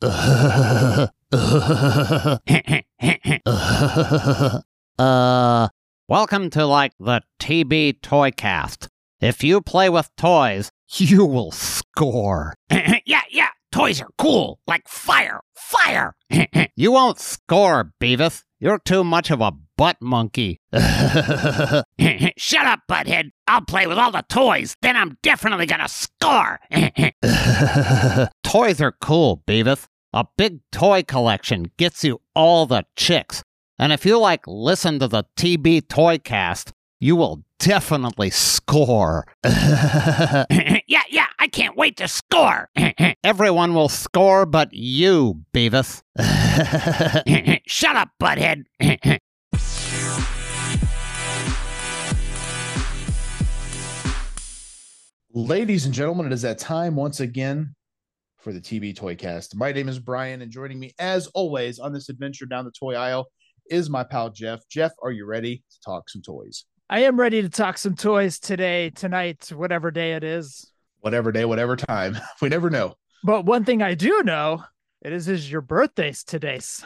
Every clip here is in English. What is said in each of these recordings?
uh, welcome to like the TB Toycast. If you play with toys, you will score. yeah, yeah. Toys are cool. Like fire. Fire. you won't score, Beavis. You're too much of a butt monkey. Shut up, butthead. I'll play with all the toys. Then I'm definitely gonna score. toys are cool, Beavis. A big toy collection gets you all the chicks. And if you like listen to the TB Toycast, you will definitely score. yeah, yeah, I can't wait to score. Everyone will score but you, Beavis. Shut up, butthead. Ladies and gentlemen, it is that time once again for the TB Toycast. My name is Brian, and joining me, as always, on this adventure down the toy aisle is my pal Jeff. Jeff, are you ready to talk some toys? I am ready to talk some toys today, tonight, whatever day it is. Whatever day, whatever time. We never know. But one thing I do know, it is is your birthdays today's.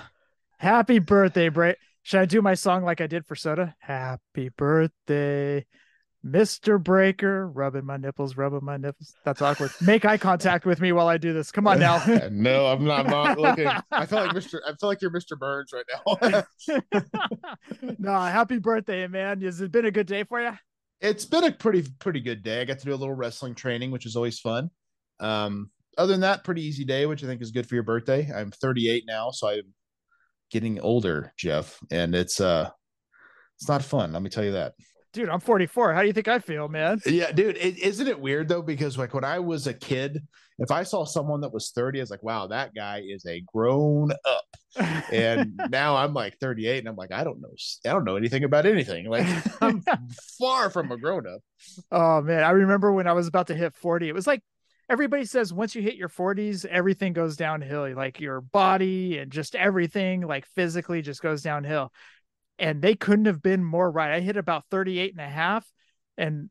Happy birthday, Bray. Should I do my song like I did for Soda? Happy birthday, Mr. Breaker, rubbing my nipples, rubbing my nipples. That's awkward. Make eye contact with me while I do this. Come on now. no, I'm not, I'm not looking. I feel like Mr. I feel like you're Mr. Burns right now. no, happy birthday, man. Has it been a good day for you? It's been a pretty pretty good day. I got to do a little wrestling training, which is always fun. Um, other than that, pretty easy day, which I think is good for your birthday. I'm 38 now, so I'm getting older, Jeff, and it's uh it's not fun, let me tell you that dude, I'm 44. How do you think I feel, man? Yeah, dude. is not it weird though? Because like when I was a kid, if I saw someone that was 30, I was like, wow, that guy is a grown up. and now I'm like 38 and I'm like, I don't know. I don't know anything about anything. Like I'm far from a grown up. Oh man. I remember when I was about to hit 40, it was like everybody says once you hit your 40s, everything goes downhill. Like your body and just everything, like physically just goes downhill and they couldn't have been more right. I hit about 38 and a half and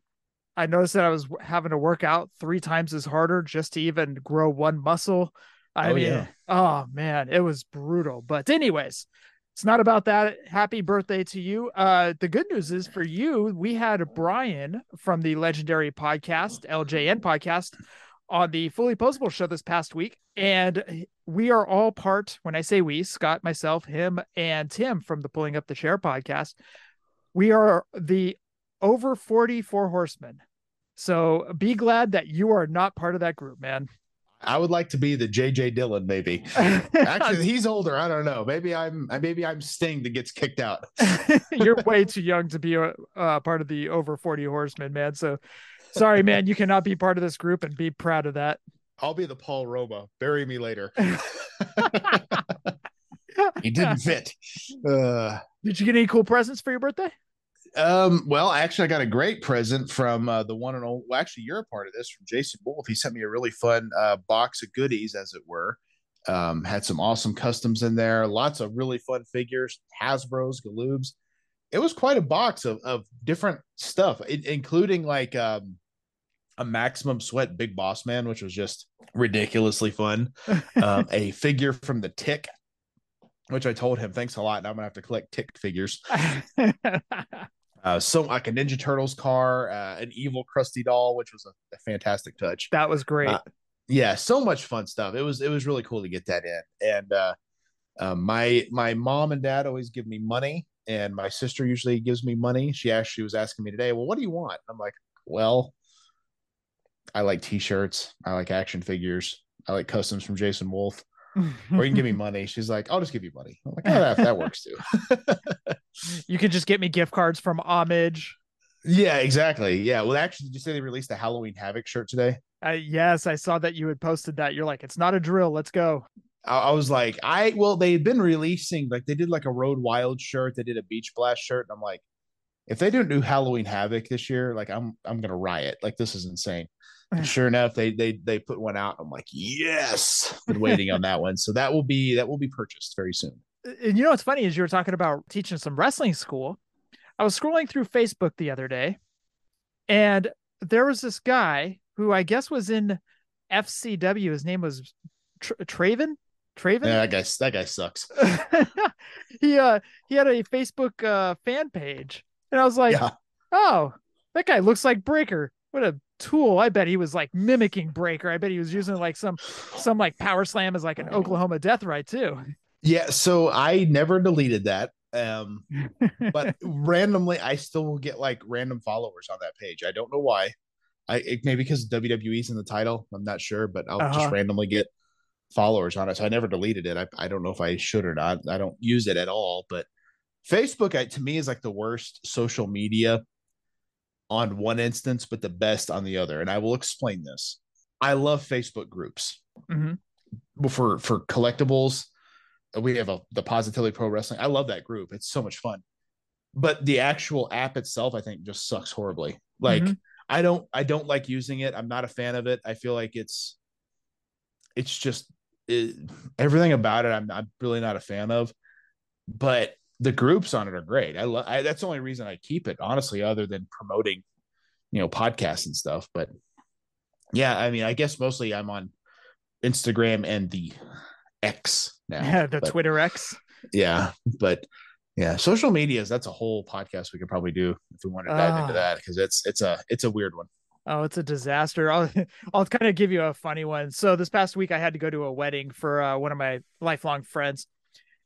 I noticed that I was having to work out three times as harder just to even grow one muscle. I oh, mean, yeah. oh man, it was brutal. But anyways, it's not about that. Happy birthday to you. Uh, the good news is for you, we had Brian from the legendary podcast, LJN podcast, on the Fully Poseable show this past week. And we are all part, when I say we, Scott, myself, him, and Tim from the Pulling Up the Chair podcast, we are the over 44 horsemen. So be glad that you are not part of that group, man. I would like to be the JJ Dillon, maybe. Actually, he's older. I don't know. Maybe I'm maybe I'm Sting that gets kicked out. You're way too young to be a uh, part of the over 40 horsemen, man. So sorry, man, you cannot be part of this group and be proud of that. I'll be the Paul Roma. Bury me later. he didn't fit. Uh, Did you get any cool presents for your birthday? Um, well, actually, I got a great present from uh, the one and only. Well, actually, you're a part of this from Jason Wolf. He sent me a really fun uh, box of goodies, as it were. Um, had some awesome customs in there, lots of really fun figures, Hasbro's, Galoobs. It was quite a box of, of different stuff, it, including like um, a maximum sweat big boss man which was just ridiculously fun. Um, a figure from the tick which i told him thanks a lot and i'm gonna have to collect tick figures. Uh, so like a ninja turtles car uh, an evil Krusty doll which was a, a fantastic touch. That was great. Uh, yeah so much fun stuff. It was it was really cool to get that in. And uh, uh, my my mom and dad always give me money and my sister usually gives me money. She actually was asking me today well what do you want? I'm like well I like t-shirts. I like action figures. I like customs from Jason Wolf. or you can give me money. She's like, I'll just give you money. I'm like, oh, that, that works too. you could just get me gift cards from Homage. Yeah, exactly. Yeah. Well, actually, did you say they released a Halloween Havoc shirt today? Uh, yes, I saw that you had posted that. You're like, it's not a drill. Let's go. I, I was like, I well, they had been releasing like they did like a Road Wild shirt. They did a Beach Blast shirt, and I'm like, if they don't do Halloween Havoc this year, like I'm I'm gonna riot. Like this is insane. And sure enough, they they they put one out. I'm like, yes, been waiting on that one. So that will be that will be purchased very soon. And you know what's funny is you were talking about teaching some wrestling school. I was scrolling through Facebook the other day, and there was this guy who I guess was in FCW. His name was Tra- Traven. Traven. Yeah, that guy that guy sucks. he uh he had a Facebook uh fan page, and I was like, Yeah. oh, that guy looks like Breaker. What a tool! I bet he was like mimicking Breaker. I bet he was using like some some like power slam as like an Oklahoma death right too. Yeah, so I never deleted that. Um, but randomly, I still will get like random followers on that page. I don't know why. I it, maybe because WWE's in the title. I'm not sure, but I'll Uh-huh. just randomly get followers on it. So I never deleted it. I, I don't know if I should or not. I don't use it at all. But Facebook, I, to me, is like the worst social media on one instance, but the best on the other. And I will explain this. I love Facebook groups Mhm. for for collectibles. We have a the Positively Pro Wrestling. I love that group. It's so much fun. But the actual app itself, I think, just sucks horribly. Like Mhm. I don't I don't like using it. I'm not a fan of it. I feel like it's it's just it, everything about it. I'm I'm really not a fan of. But the groups on it are great. I love. I, that's the only reason I keep it, honestly, other than promoting, you know, podcasts and stuff. But yeah, I mean, I guess mostly I'm on Instagram and the X now. Yeah, the but- Twitter X. yeah but yeah social medias that's a whole podcast we could probably do if we wanted to dive into Ah. that because it's it's a it's a weird one Oh, it's a disaster. I'll I'll kind of give you a funny one. So this past week I had to go to a wedding for uh, one of my lifelong friends.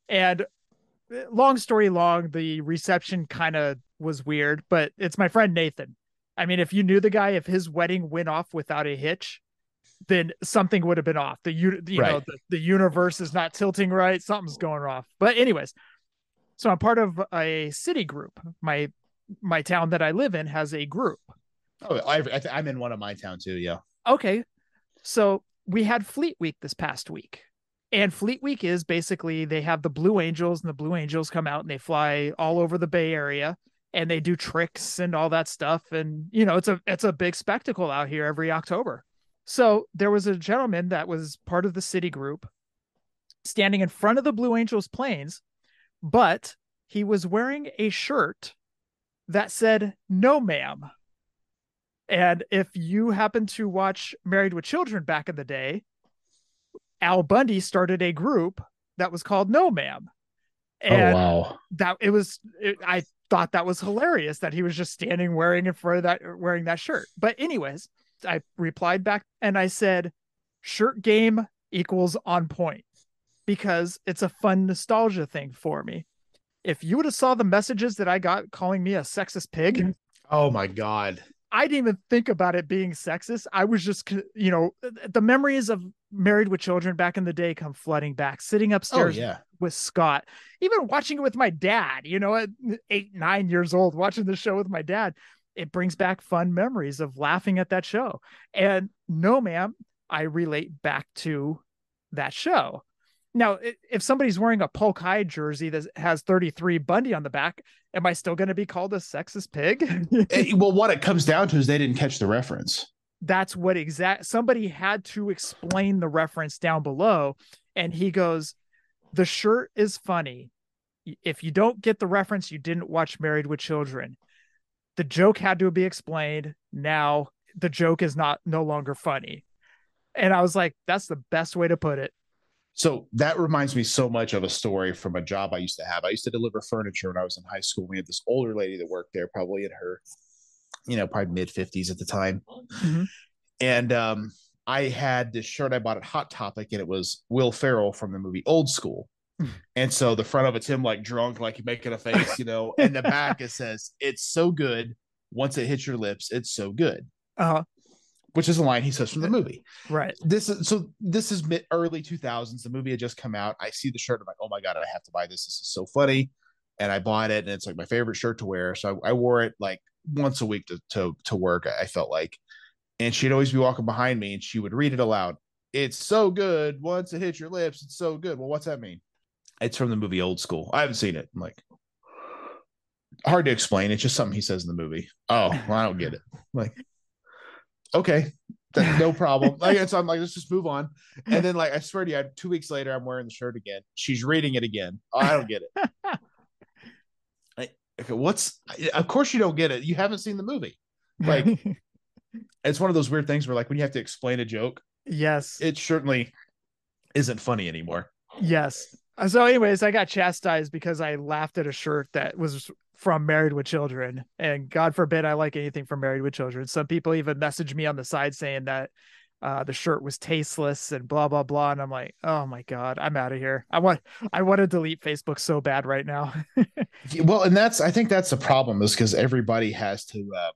And uh, long story long, the reception kind of was weird, but it's my friend Nathan. I mean, if you knew the guy, if his wedding went off without a hitch, then something would have been off. The you, you know the, the universe is not tilting right. Something's going off. But anyways, so I'm part of a city group. My my town that I live in has a group. oh I, I i'm in one of my town too yeah okay so we had fleet week this past week and fleet week is basically they have the blue angels and the blue angels come out and they fly all over the bay area and they do tricks and all that stuff. And you know it's a it's a big spectacle out here every october. So there was a gentleman that was part of the city group standing in front of the blue angels planes but he was wearing a shirt that said no ma'am. And if you happen to watch Married with Children back in the day, Al Bundy started a group that was called No Ma'am. Oh, and oh wow that it was it, I thought that was hilarious that he was just standing wearing in front of that wearing that shirt. But anyways, I replied back and I said shirt game equals on point because it's a fun nostalgia thing for me. If you would have saw the messages that I got calling me a sexist pig, oh my god I didn't even think about it being sexist. I was just, you know, the memories of Married with Children back in the day come flooding back. Sitting oh upstairs yeah with Scott, even watching it with my dad, you know, at eight, nine years old, watching the show with my dad, it brings back fun memories of laughing at that show. And no, ma'am, I relate back to that show. Now, if somebody's wearing a Polk High jersey that has 33 Bundy on the back, am I still going to be called a sexist pig? Eh, well what it comes down to is they didn't catch the reference. That's what exact somebody had to explain the reference down below and he goes the shirt is funny. If you don't get the reference you didn't watch married with children. The joke had to be explained. Now the joke is not no longer funny. And i was like that's the best way to put it So that reminds me so much of a story from a job I used to have. I used to deliver furniture when I was in high school. We had this older lady that worked there, probably in her, you know, probably mid 50s at the time. Mhm. And um, I had this shirt I bought at Hot Topic, and it was Will Ferrell from the movie Old School. And so the front of it's him like drunk, like making a face, you know, and the back it says, It's so good. Once it hits your lips, it's so good, uh which is a line he says from the movie. Right. This is so this is mid early 2000s the movie had just come out. I see the shirt. I'm like oh my god i have to buy this. This is so funny. And i bought it and it's like my favorite shirt to wear. So i, I wore it like once a week to, to to work I, felt like. And she'd always be walking behind me and she would read it aloud. It's so good. Once it hits your lips it's so good. Well what's that mean? It's from the movie old school. I haven't seen it. I'm like hard to explain. It's just something he says in the movie. Oh well, i don't get it. I'm like okay that, no problem. Like, so I'm like, let's just move on. And then, like, I swear to you, two weeks later, I'm wearing the shirt again. She's reading it again. Oh, I don't get it. I, okay, what's? Of course, you don't get it. You haven't seen the movie. Like, it's one of those weird things where, like, when you have to explain a joke, yes it certainly isn't funny anymore. Yes. So, anyways, I got chastised because I laughed at a shirt that was from Married with Children, and God forbid I like anything from Married with Children. Some people even messaged me on the side saying that uh, the shirt was tasteless and blah blah blah, and I'm like, oh my God, I'm out of here. I want I want to delete Facebook so bad right now. Well, and that's I think that's the problem is because everybody has to uh,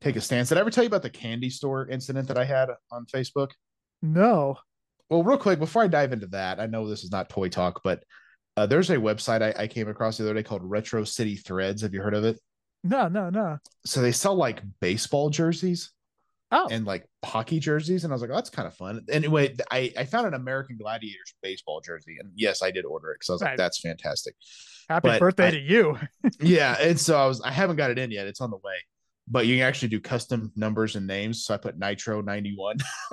take a stance. Did I ever tell you about the candy store incident that I had on Facebook? no. Well, real quick before I dive into that, I know this is not toy talk, but uh, there's a website I, I came across the other day called Retro City Threads. Have you heard of it? No, no, no. So they sell like baseball jerseys Oh, and like hockey jerseys, and I was like, oh, that's kind of fun. Anyway, I I found an American Gladiators baseball jersey, and yes, I did order it because I was Right. like, that's fantastic. happy but birthday I- to you. yeah and so i was i haven't got it in yet it's on the way but you can actually do custom numbers and names so i put nitro 91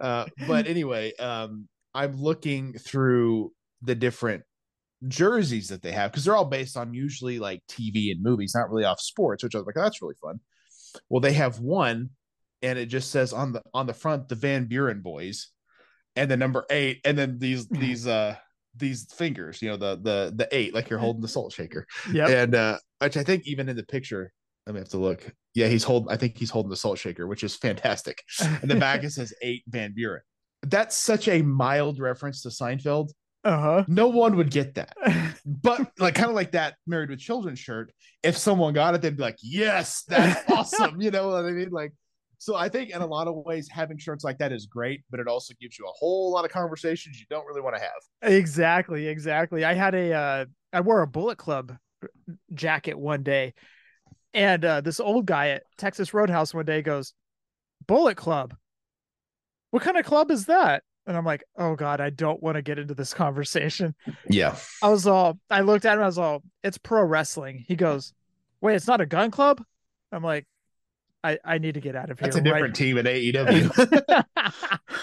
uh, but anyway um i'm looking through the different jerseys that they have because they're all based on usually like tv and movies not really off sports which i was like oh, that's really fun. Well they have one and it just says on the on the front the van buren boys and the number eight and then these these uh these fingers you know the the the eight like you're holding the salt shaker. Yeah. and uh which i think even in the picture let me have to look. Yeah he's holding i think he's holding the salt shaker which is fantastic. In the back it says eight van buren. That's such a mild reference to seinfeld Uh huh. no one would get that but like kind of like that married with children shirt if someone got it they'd be like yes that's awesome you know what i mean like so i think in a lot of ways having shirts like that is great but it also gives you a whole lot of conversations you don't really want to have exactly, exactly. I had a uh I wore a Bullet Club jacket one day, and uh this old guy at Texas Roadhouse one day goes, "Bullet Club, what kind of club is that?" And I'm like, "Oh God, I don't want to get into this conversation." yeah I was all, I looked at him, I was all, "It's pro wrestling." He goes, "Wait, it's not a gun club?" I'm like, "I I need to get out of here." that's a right different team at aew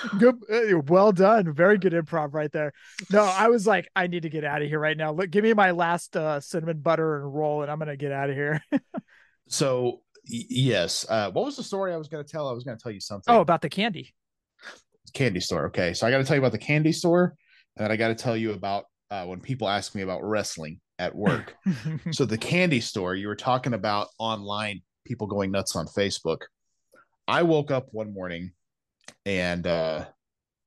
good uh, well done very good improv right there no i was like i need to get out of here right now look give me my last uh cinnamon butter and roll and i'm gonna get out of here so yes uh what was the story i was going to tell i was going to tell you something oh about the candy candy store okay? So i got to tell you about the candy store and then i got to tell you about uh, when people ask me about wrestling at work. So the candy store you were talking about online people going nuts on facebook. I woke up one morning and uh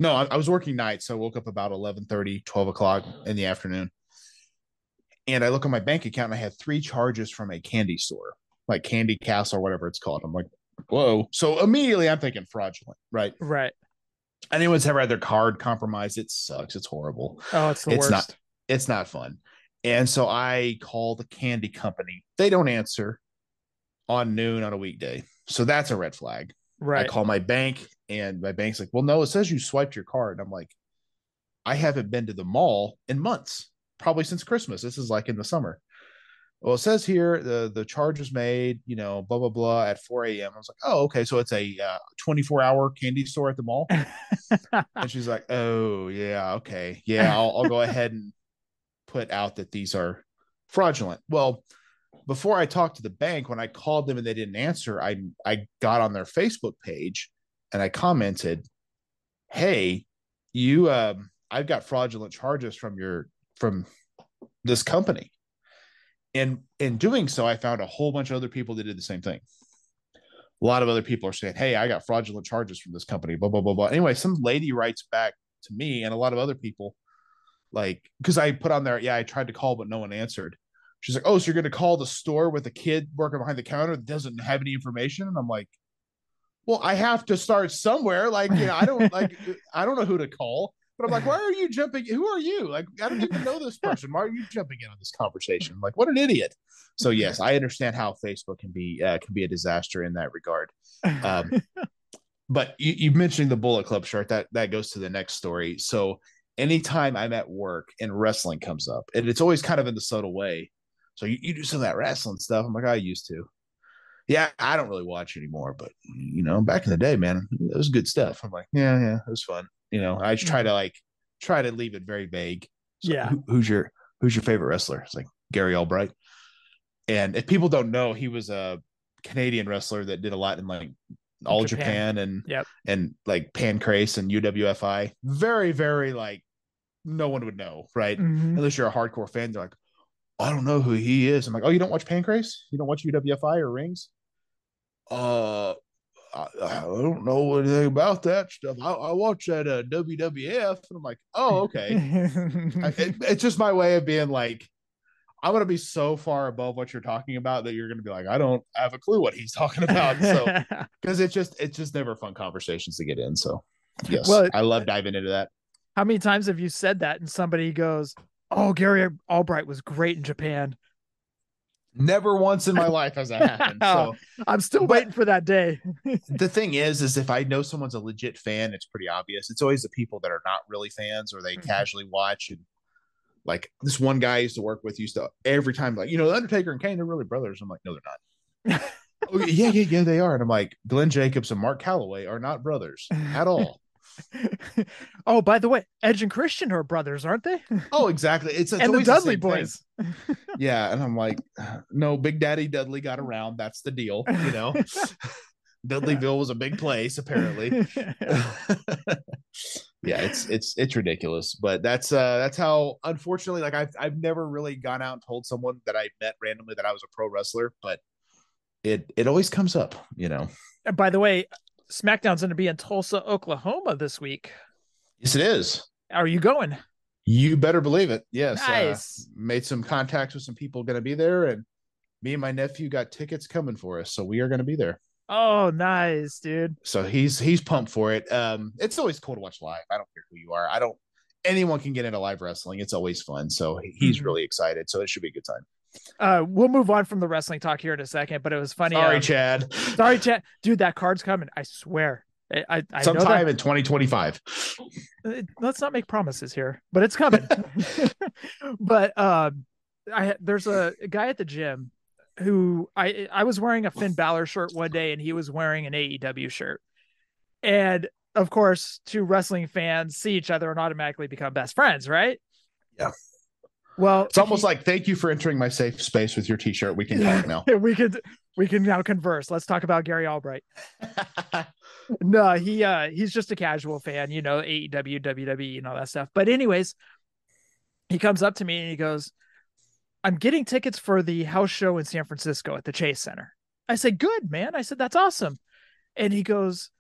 no i, I was working nights so i woke up about 11 30, 12 o'clock in the afternoon. And i look at my bank account and i had three charges from a candy store like candy castle or whatever it's called. I'm like whoa. So immediately i'm thinking fraudulent right? Right anyone's ever had their card compromised? It sucks. It's horrible. Oh it's the it's worst. not it's not fun. And so i call the candy company. They don't answer on noon on a weekday. So that's a red flag. Right. i call my bank and my bank's like well no it says you swiped your card. And i'm like i haven't been to the mall in months probably since christmas. This is like in the summer well it says here the the charge was made you know blah blah blah at 4 a.m i was like oh okay so it's a uh, 24 hour candy store at the mall and she's like, "Oh yeah, okay, yeah, I'll, I'll go ahead and put out that these are fraudulent." Well, before I talked to the bank, when I called them and they didn't answer, I I got on their Facebook page and I commented, "Hey, you, um, I've got fraudulent charges from your from this company." And in doing so, I found a whole bunch of other people that did the same thing. A lot of other people are saying, "Hey, I got fraudulent charges from this company." Blah blah blah blah. Anyway, some lady writes back to me, and a lot of other people, like, because I put on there, yeah, I tried to call, but no one answered. She's like, "Oh, so you're going to call the store with a kid working behind the counter that doesn't have any information?" And I'm like, "Well, I have to start somewhere. Like, you know, I don't like, I don't know who to call." But I'm like, why are you jumping? Who are you? Like, I don't even know this person. Why are you jumping in on this conversation? I'm like, what an idiot. So yes, I understand how Facebook can be uh, can be a disaster in that regard. Um, but you, you mentioned the Bullet Club shirt. That that goes to the next story. So anytime I'm at work and wrestling comes up, and it's always kind of in the subtle way. So you, you do some of that wrestling stuff. I'm like, I used to. Yeah, I don't really watch anymore, but you know, back in the day, man, it was good stuff. I'm like, yeah, yeah, it was fun. You know, I just try to like try to leave it very vague. So Yeah. who- who's your who's your favorite wrestler? It's like Gary Albright. And if people don't know, he was a Canadian wrestler that did a lot in like all Japan. Japan, and Yep. and like Pancrase and UWFI. Very, very like no one would know, right? Mhm. Unless you're a hardcore fan, they're like, I don't know who he is. I'm like, oh, you don't watch Pancrase? You don't watch UWFI or Rings? Uh, I, I don't know anything about that stuff. I, I watch that uh, WWF, and I'm like, oh, okay. I, it, it's just my way of being like, I'm gonna be so far above what you're talking about that you're gonna be like, I don't have a clue what he's talking about. So because it's just it's just never fun conversations to get in. So yes, Well, I love diving into that. How many times have you said that and somebody goes, "Oh, Gary Albright was great in Japan." Never once in my life has that happened. So I'm still But- waiting for that day. the thing is, is if I know someone's a legit fan, it's pretty obvious. It's always the people that are not really fans or they Mhm. casually watch and like this one guy I used to work with used to every time like you know the Undertaker and Kane they're really brothers. I'm like no they're not. oh, yeah yeah yeah they are and I'm like Glenn Jacobs and Mark Calaway are not brothers at all. oh, by the way, Edge and Christian are brothers, aren't they? oh exactly it's, it's and the Dudley thing. boys. Yeah, and I'm like, no, Big Daddy Dudley got around. That's the deal, you know. Dudleyville was a big place, apparently. yeah, it's it's it's ridiculous, but that's uh that's how unfortunately, like I've I've never really gone out and told someone that I met randomly that I was a pro wrestler, but it it always comes up, you know. By the way, SmackDown's going to be in Tulsa, Oklahoma this week. Yes, it is. Are you going? You better believe it. Yes. uh, made some contacts with some people going to be there, and me and my nephew got tickets coming for us, so we are going to be there. Oh, nice, dude. so he's he's pumped for it. Um, it's always cool to watch live. I don't care who you are. I don't. Anyone can get into live wrestling. It's always fun. So he's Mhm. really excited. So it should be a good time. Uh, we'll move on from the wrestling talk here in a second, but it was funny. Sorry, um, Chad. sorry, Chad. dude. That card's coming. I swear. I I, I know Sometime that. in 2025. uh, Let's not make promises here, but it's coming. but um, I there's a, a guy at the gym who I I was wearing a Finn Balor shirt one day, and he was wearing an AEW shirt, and of course, two wrestling fans see each other and automatically become best friends, right? Yeah. Well, It's almost like thank you for entering my safe space with your T-shirt. We can talk now. we could we can now converse. Let's talk about Gary Albright. No, he uh he's just a casual fan, you know, AEW, WWE, and all that stuff. But anyways, he comes up to me and he goes, I'm getting tickets for the house show in San Francisco at the Chase Center. I said, Good, man. I said, That's awesome. And he goes,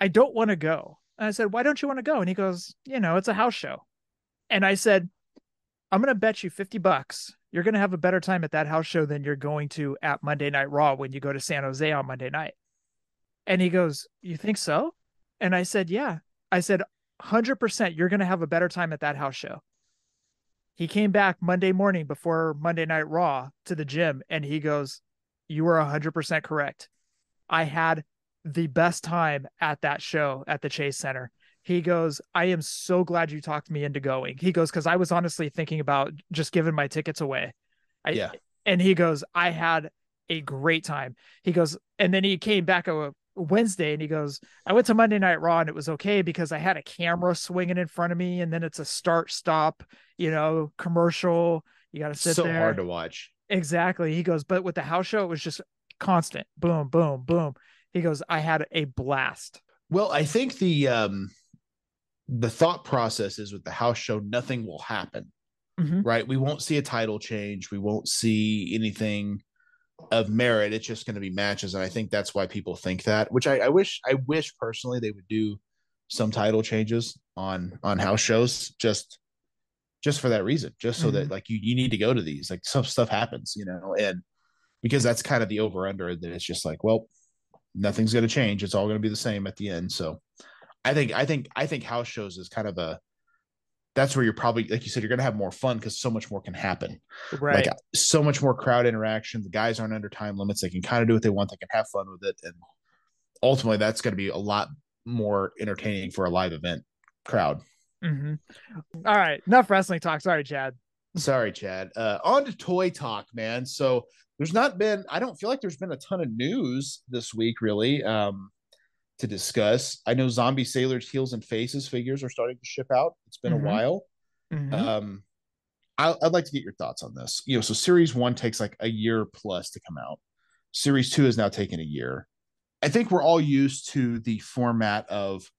I don't want to go. And I said, Why don't you want to go? And he goes, You know, it's a house show. And I said, I'm gonna bet you 50 bucks you're gonna have a better time at that house show than you're going to at Monday Night Raw when you go to San Jose on Monday night. And he goes, You think so? And I said, Yeah. I said, 100% you're going to have a better time at that house show. He came back Monday morning before Monday Night Raw to the gym and he goes, You are 100% correct. I had the best time at that show at the Chase Center. He goes, I am so glad you talked me into going. He goes, Because I was honestly thinking about just giving my tickets away. I, Yeah. And he goes, I had a great time. He goes, and then he came back a Wednesday and he goes, I went to Monday Night Raw and it was okay because I had a camera swinging in front of me and then it's a start stop, you know, commercial. You got to sit so there. So hard to watch. Exactly. He goes, but with the house show, it was just constant boom, boom, boom. He goes, I had a blast. Well, I think the um the thought process is with the house show, nothing will happen. Mhm. Right. We won't see a title change. We won't see anything of merit. It's just going to be matches. And I think that's why people think that, which I, I wish I wish personally they would do some title changes on on house shows just just for that reason. Just so that like you you need to go to these. Like some stuff happens, you know, and because that's kind of the over under that it's just like, well, nothing's going to change. It's all going to be the same at the end. So I think, I think, I think house shows is kind of a, that's where you're probably, like you said, you're going to have more fun because so much more can happen. Right. Like so much more crowd interaction. The guys aren't under time limits. They can kind of do what they want. They can have fun with it. And ultimately that's going to be a lot more entertaining for a live event crowd. hmm All right. Enough wrestling talk. Sorry, Chad. Sorry, Chad. Uh, on to toy talk, man. So there's not been, I don't feel like there's been a ton of news this week, really, um, to discuss. I know Zombie Sailors Heels and Faces figures are starting to ship out. It's been Mhm. a while. Mhm. Um, I, I'd like to get your thoughts on this. You know, so Series One takes like a year plus to come out. Series Two has now taken a year. I think we're all used to the format of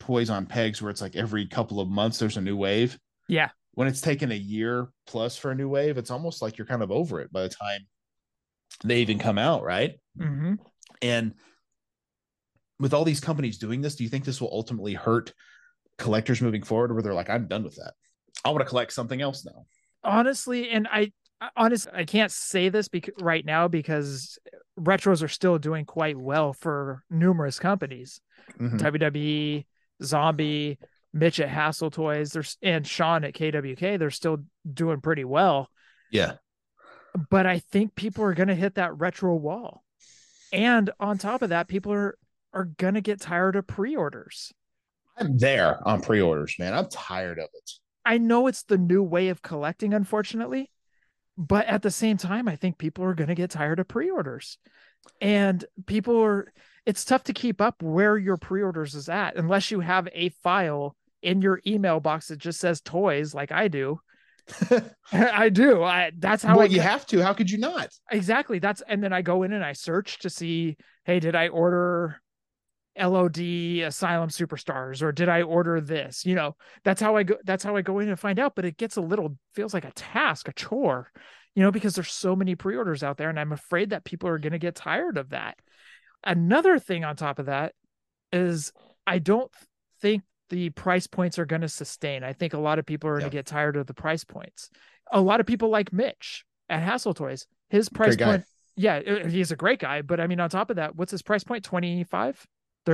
toys on pegs where it's like every couple of months there's a new wave. Yeah. When it's taken a year plus for a new wave, it's almost like you're kind of over it by the time they even come out, right? Mm-hmm. And with all these companies doing this, do you think this will ultimately hurt collectors moving forward where they're like, I'm done with that? I want to collect something else now. Honestly, and I honestly I can't say this bec- right now because retros are still doing quite well for numerous companies. Mhm. WWE, Zombie, Mitch at Hassle Toys, there's and Sean at KWK, they're still doing pretty well. Yeah. But I think people are gonna hit that retro wall. And on top of that, people are are gonna get tired of pre-orders. I'm there on pre orders, man. I'm tired of it. I know it's the new way of collecting, unfortunately, but at the same time, I think people are going to get tired of pre-orders, and people are. It's tough to keep up where your pre-orders is at unless you have a file in your email box that just says toys, like I do. I do. I that's how well, you have to. How could you not? exactly. That's and then I go in and I search to see, hey, did I order LOD Asylum Superstars or did I order this? You know, that's how I go that's how I go in and find out, but it gets a little feels like a task, a chore, you know, because there's so many pre-orders out there and I'm afraid that people are going to get tired of that. Another thing on top of that is I don't think the price points are going to sustain. I think a lot of people are going to get tired of the price points. A lot of people like Mitch at Hassle Toys. His price point yeah, he's a great guy, but I mean on top of that, what's his price point? 25?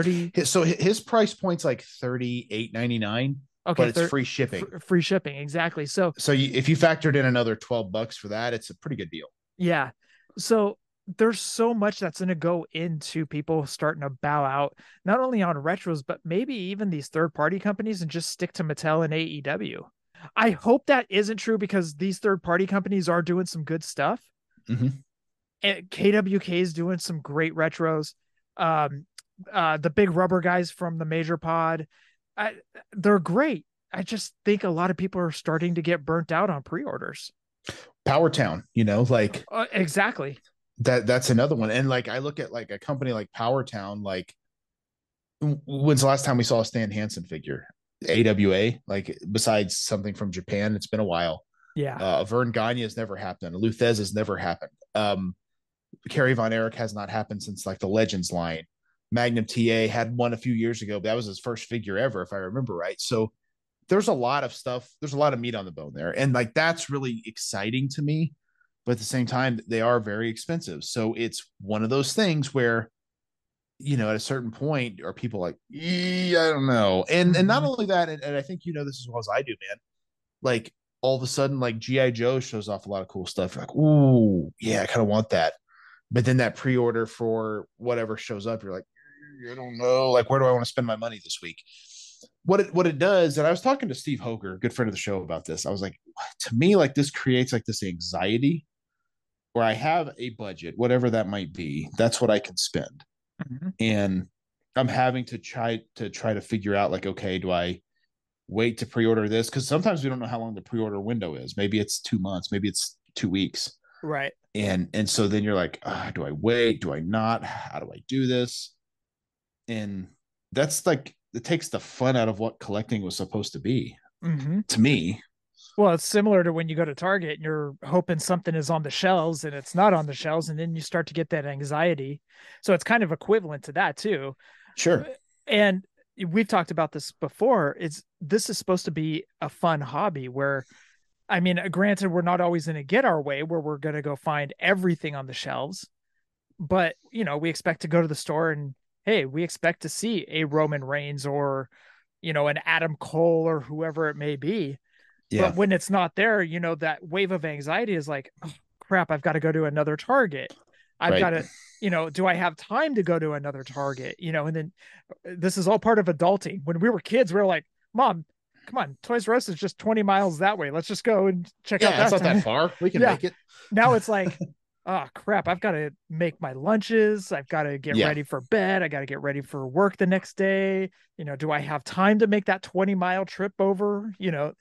30 So his price point's like thirty eight ninety nine, okay, but it's thir- free shipping. fr- free shipping exactly. So So you, if you factored in another twelve bucks for that, it's a pretty good deal. Yeah. So there's so much that's going to go into people starting to bow out, not only on retros, but maybe even these third party companies and just stick to Mattel and AEW. I hope that isn't true because these third party companies are doing some good stuff. Mhm. And KWK is doing some great retros. Um, uh, the big rubber guys from the major pod, I, they're great. I just think a lot of people are starting to get burnt out on pre orders. Power Town, you know, like Uh, exactly. that that's another one. And like I look at like a company like Power Town, like when's the last time we saw a Stan Hansen figure? AWA, like besides something from Japan, it's been a while. Yeah. Uh, Verne Gagne has never happened. Lou Thesz has never happened. Um, Kerry Von Erich has not happened since like the Legends line. Magnum TA had one a few years ago, but that was his first figure ever, if I remember right. So there's a lot of stuff. There's a lot of meat on the bone there, and like that's really exciting to me. But at the same time, they are very expensive. So it's one of those things where, you know, at a certain point, are people like, "Eh, I don't know, and and not Mhm. only that, and, and I think you know this as well as I do, man. Like all of a sudden, like GI Joe shows off a lot of cool stuff. You're like, ooh, yeah, I kind of want that. But then that pre-order for whatever shows up, you're like, I don't know, like where do I want to spend my money this week? What it what it does, and I was talking to Steve Hoger, good friend of the show, about this. I was like, to me, like this creates like this anxiety where I have a budget, whatever that might be, that's what I can spend Mhm. and I'm having to try to try to figure out like, okay, do I wait to pre-order this? Because sometimes we don't know how long the pre-order window is. Maybe it's two months, maybe it's two weeks, Right. and and so then you're like, ah, do I wait? Do I not? How do I do this? And that's like it takes the fun out of what collecting was supposed to be hmm to me. Well, it's similar to when you go to Target and you're hoping something is on the shelves and it's not on the shelves, and then you start to get that anxiety. So it's kind of equivalent to that too. Sure. And we've talked about this before. It's this is supposed to be a fun hobby where, I mean, granted, we're not always going to get our way where we're going to go find everything on the shelves, but you know, we expect to go to the store and hey, we expect to see a Roman Reigns or you know an Adam Cole or whoever it may be. Yeah. But when it's not there, you know, that wave of anxiety is like, oh, crap, I've got to go to another Target. I've Right. got to, you know, do I have time to go to another Target? You know, and then uh, this is all part of adulting. When we were kids, we were like, Mom, come on, Toys R Us is just 20 miles that way. Let's just go and check yeah, out That's not time." that far. We can Yeah. make it. now it's like, oh crap, I've got to make my lunches. I've got to get Yeah. ready for bed. I got to get ready for work the next day. You know, do I have time to make that 20 mile trip over? You know,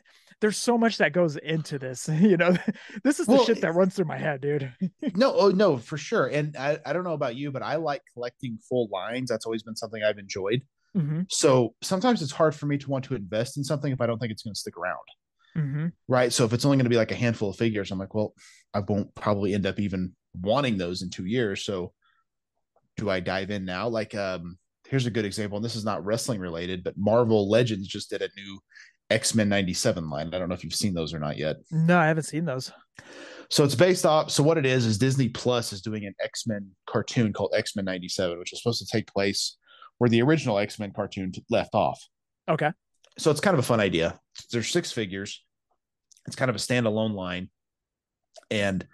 there's so much that goes into this. You know, this is the Well, shit that runs through my head, dude. no, oh no, for sure. And I, I don't know about you, but I like collecting full lines. That's always been something I've enjoyed. hmm So sometimes it's hard for me to want to invest in something if I don't think it's going to stick around. Hmm Right. So if it's only going to be like a handful of figures, I'm like, well, I won't probably end up even wanting those in two years. So do I dive in now? Like, um, here's a good example, and this is not wrestling related, but Marvel Legends just did a new X-Men 97 line. I don't know if you've seen those or not yet. No, I haven't seen those. So it's based off. So what it is is Disney Plus is doing an X Men cartoon called X Men '97, which is supposed to take place where the original X Men cartoon left off. Okay. So it's kind of a fun idea. There's six figures. It's kind of a standalone line, and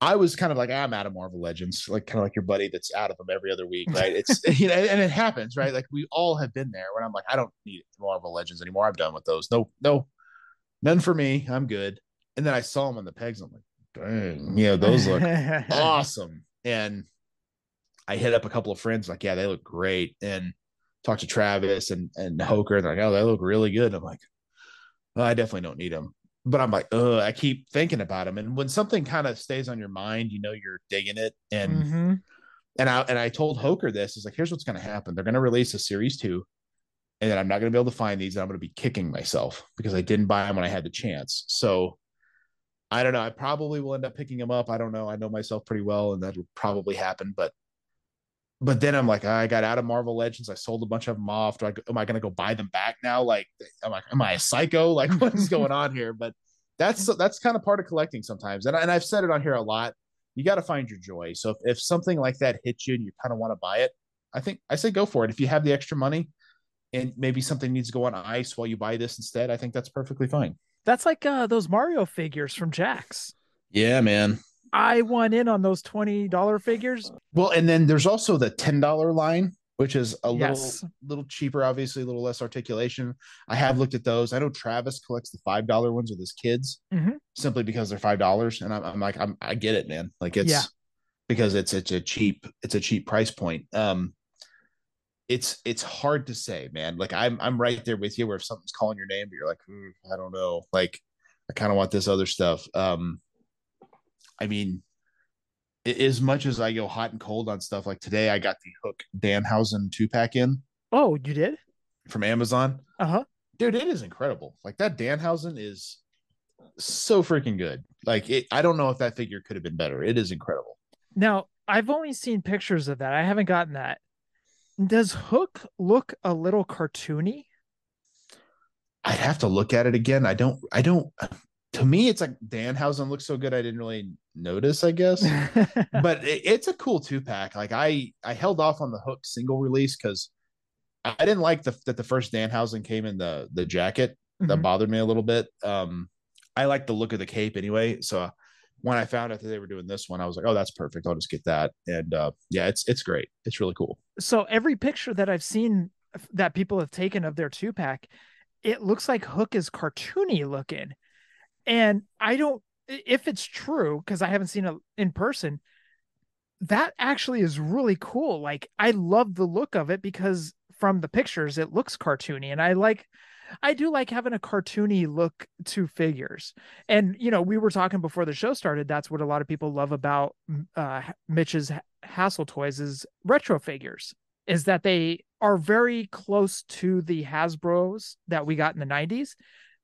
I was kind of like, ah, I'm out of Marvel Legends, like kind of like your buddy that's out of them every other week, right? It's you know, and it happens, right? Like we all have been there when I'm like, I don't need Marvel Legends anymore. I'm done with those. No, no, none for me. I'm good. And then I saw them on the pegs. I'm like, dang, yeah, those look awesome. And I hit up a couple of friends, like, yeah, they look great. And talked to Travis and and Hoker. and They're like, oh, they look really good. I'm like, oh, I definitely don't need them. But I'm like, oh, I keep thinking about them. And when something kind of stays on your mind, you know, you're digging it. And hmm and I and I told Hoker this is like, here's what's going to happen. They're going to release a series two, and then I'm not going to be able to find these. And I'm going to be kicking myself because I didn't buy them when I had the chance. So I don't know. I probably will end up picking them up. I don't know. I know myself pretty well, and that will probably happen. But but then I'm like, I got out of Marvel Legends. I sold a bunch of them off. Do I? Am I going to go buy them back now? Like, am I? Am I a psycho? Like, what is going on here? But that's that's kind of part of collecting sometimes. And and I've said it on here a lot you got to find your joy. So if, if something like that hits you and you kind of want to buy it, I think I say go for it. If you have the extra money and maybe something needs to go on ice while you buy this instead, I think that's perfectly fine. That's like uh, those Mario figures from Jakks. Yeah, man. I won in on those twenty dollar figures. Well, and then there's also the ten dollar line, which is a little Yes. little cheaper, obviously a little less articulation. I have looked at those. I know Travis collects the five dollar ones with his kids Mhm. simply because they're five dollars, and I'm, I'm like, I'm, I get it, man. Like it's Yeah. because it's it's a cheap it's a cheap price point. Um, it's it's hard to say, man. Like I'm I'm right there with you, where if something's calling your name, but you're like, "Hmm, I don't know, like I kind of want this other stuff. Um, I mean, as much as I go hot and cold on stuff, like today, I got the Hook Danhausen two pack in Oh, you did? from Amazon. Uh huh. Dude, it is incredible. Like that Danhausen is so freaking good. Like it, I don't know if that figure could have been better. It is incredible. Now I've only seen pictures of that. I haven't gotten that. Does Hook look a little cartoony? I'd have to look at it again. I don't. I don't. To me, it's like Danhausen looks so good. I didn't really notice. I guess. but it, it's a cool two pack. Like I, I held off on the Hook single release because I didn't like the that the first Danhausen came in the the jacket. That Mhm. bothered me a little bit. Um, I like the look of the cape anyway. So when I found out that they were doing this one, I was like, oh, that's perfect. I'll just get that. And uh, yeah, it's it's great. It's really cool. so every picture that I've seen that people have taken of their two pack, it looks like Hook is cartoony looking. And I don't if it's true, because I haven't seen it in person, that actually is really cool. Like I love the look of it because from the pictures it looks cartoony and I like I do like having a cartoony look to figures. And you know, we were talking before the show started, that's what a lot of people love about uh Mitch's Ha- Hassle Toys is retro figures is that they are very close to the Hasbro's that we got in the 90s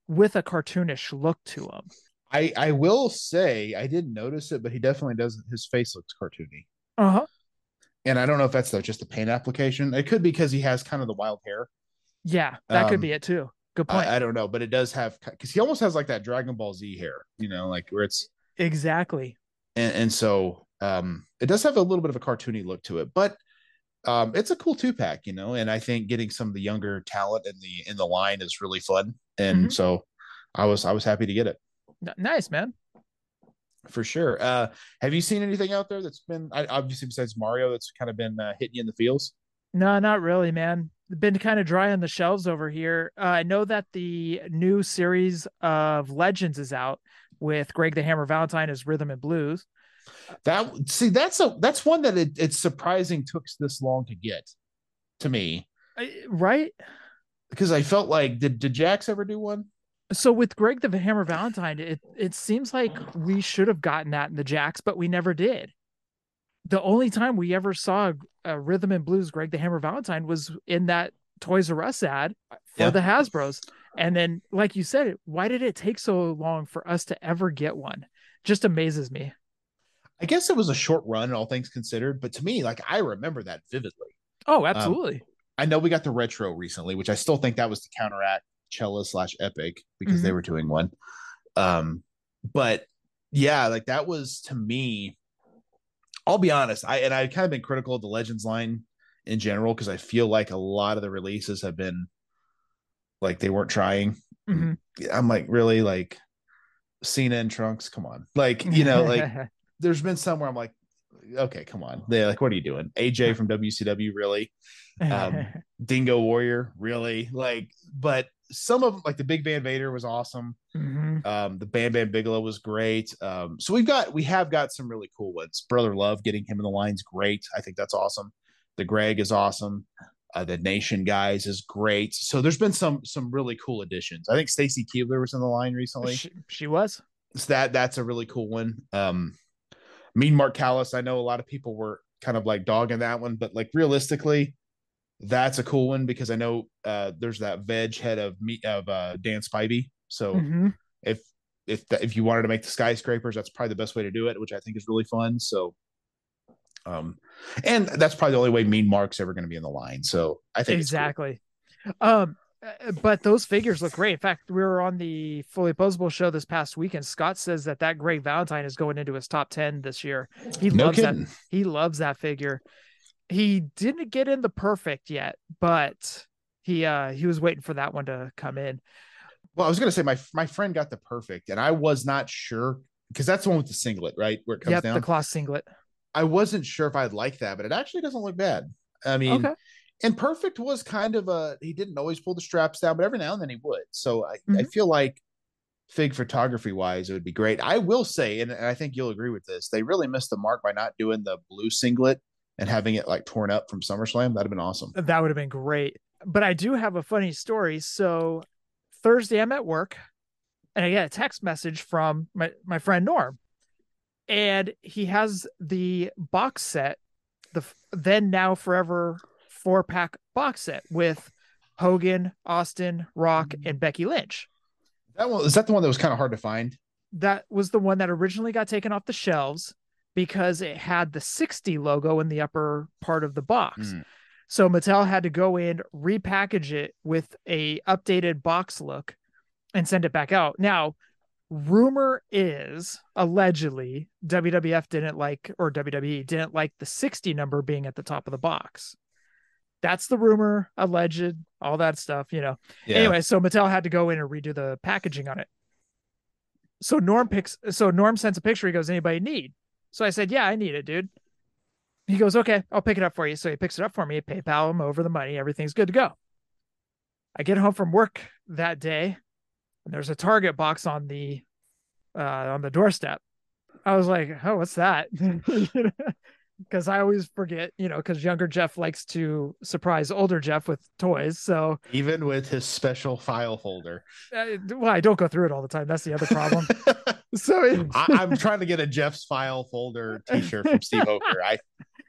with a cartoonish look to him. I I will say I didn't notice it, but he definitely does. His face looks cartoony, Uh-huh. and I don't know if that's the, just the paint application. It could be because he has kind of the wild hair. Yeah, that could Um, be it too. Good point. I, I don't know, but it does have because he almost has like that Dragon Ball Z hair, you know, like where it's exactly. and, and so um it does have a little bit of a cartoony look to it, but um it's a cool two pack, you know, and I think getting some of the younger talent in the in the line is really fun, and Mhm. so I was I was happy to get it nice, man. for sure. Uh Have you seen anything out there that's been I- obviously besides Mario that's kind of been uh, hitting you in the feels? No, not really, man. Been kind of dry on the shelves over here. Uh, I know that the new series of Legends is out with Greg the Hammer Valentine as Rhythm and Blues. That see, that's a that's one that it, it's surprising took this long to get to me I- right? Because I felt like did did Jakks ever do one? So with Greg the Hammer Valentine, it it seems like we should have gotten that in the Jakks, but we never did. The only time we ever saw a Rhythm and Blues Greg the Hammer Valentine was in that Toys R Us ad for Yeah. the Hasbro's. And then, like you said, why did it take so long for us to ever get one? Just amazes me. I guess it was a short run, all things considered, but to me, like I remember that vividly. Oh, absolutely. I know we got the retro recently, which I still think that was to counteract Cella slash Epic because they were doing one. Um, but yeah, like that was to me. I'll be honest, I and I've kind of been critical of the Legends line in general because I feel like a lot of the releases have been like they weren't trying. Mhm. I'm like, really, like Cena and Trunks, come on, like you know, like there's been some where I'm like, okay, come on, they're like, what are you doing? AJ from WCW, really? um, Dingo Warrior, really? Like, but some of them, like the Big Van Vader was awesome. Mhm. Um, the Bam Bam Bigelow was great. Um, so we've got we have got some really cool ones. Brother Love getting him in the line's great. I think that's awesome. The Greg is awesome. Uh, the Nation guys is great. So there's been some some really cool additions. I think Stacy Keibler was in the line recently. she, she was. So that that's a really cool one. Um, Mean Mark Callous. I know a lot of people were kind of like dogging that one, but like realistically, that's a cool one because I know uh, there's that veg head of me of uh, Dan Spivey. So Mhm. if if that, if you wanted to make the skyscrapers, that's probably the best way to do it, which I think is really fun. So, um, and that's probably the only way Mean Mark's ever going to be in the line. So I think it's cool. exactly um but those figures look great. In fact we were on the Fully Poseable show this past weekend. Scott says that that greg valentine is going into his top 10 this year. He no loves that he loves that figure. He didn't get in the perfect yet but he uh he was waiting for that one to come in. Well, I was going to say my my friend got the perfect, and I was not sure because that's the one with the singlet, right, where it comes yep down. the cloth singlet. I wasn't sure if I'd like that, but it actually doesn't look bad. I mean, okay and perfect was kind of a he didn't always pull the straps down, but every now and then he would. So I, I Mhm. feel like fig photography wise, it would be great. I will say, and, and I think you'll agree with this, they really missed the mark by not doing the blue singlet and having it like torn up from SummerSlam. That'd have been awesome. That would have been great. But I do have a funny story. So Thursday I'm at work and I get a text message from my, my friend Norm. And he has the box set, the then now forever four pack box set with Hogan, Austin, Rock, and Becky Lynch. That one is that the one that was kind of hard to find. That was the one that originally got taken off the shelves because it had the 60 logo in the upper part of the box. Mm. So Mattel had to go in, repackage it with a updated box look and send it back out. Now, rumor is allegedly WWF didn't like or WWE didn't like the 60 number being at the top of the box. That's the rumor, alleged, all that stuff, you know. Anyway, so Mattel had to go in and redo the packaging on it. So Norm picks so Norm sends a picture. He goes, anybody need? So I said, Yeah, I need it, dude. He goes, Okay, I'll pick it up for you. So he picks it up for me, PayPal him over the money, everything's good to go. I get home from work that day, and there's a Target box on the uh on the doorstep. I was like, Oh, what's that? Because I always forget, you know, because younger Jeff likes to surprise older Jeff with toys. So even with his special file folder. uh, well, I don't go through it all the time. That's the other problem. so it, I, I'm trying to get a Jeff's file folder T-shirt from Steve Hoker. I,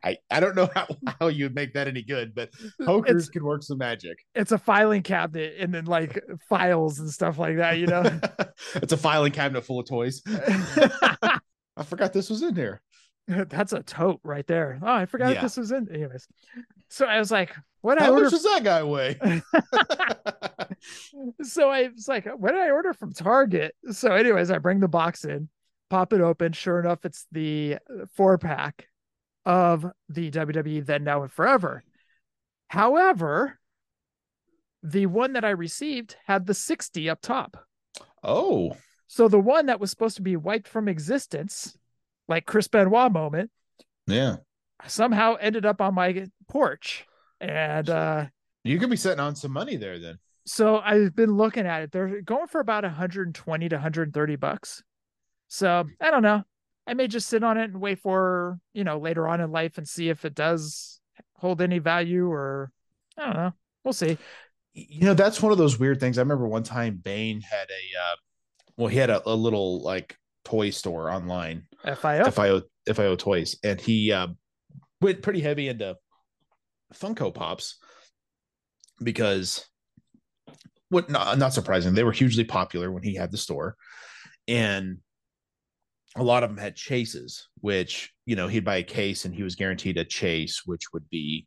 I, I don't know how, how you'd make that any good, but Hoker's it's can work some magic. it's a filing cabinet and then like files and stuff like that, you know. it's a filing cabinet full of toys. I forgot this was in here. That's a tote right there. Oh, I forgot Yeah. this was in. Anyways, so I was like, "What I How order?" much does that guy weigh? so I was like, "What did I order from Target?" So, anyways, I bring the box in, pop it open. Sure enough, it's the four pack of the WWE Then Now and Forever. However, the one that I received had the sixty up top. oh, So the one that was supposed to be wiped from existence, like Chris Benoit moment, yeah. somehow ended up on my porch. And uh, You could be sitting on some money there then. so I've been looking at it. They're going for about 120 to 130 bucks. So I don't know. I may just sit on it and wait for, you know, later on in life and see if it does hold any value or I don't know. We'll see. You know, that's one of those weird things. I remember one time Bane had a uh well, he had a, a little like toy store online, FIO. FIO FIO toys, and he uh went pretty heavy into Funko Pops because what not, not surprising, they were hugely popular when he had the store. And a lot of them had chases, which, you know, he'd buy a case and he was guaranteed a chase, which would be,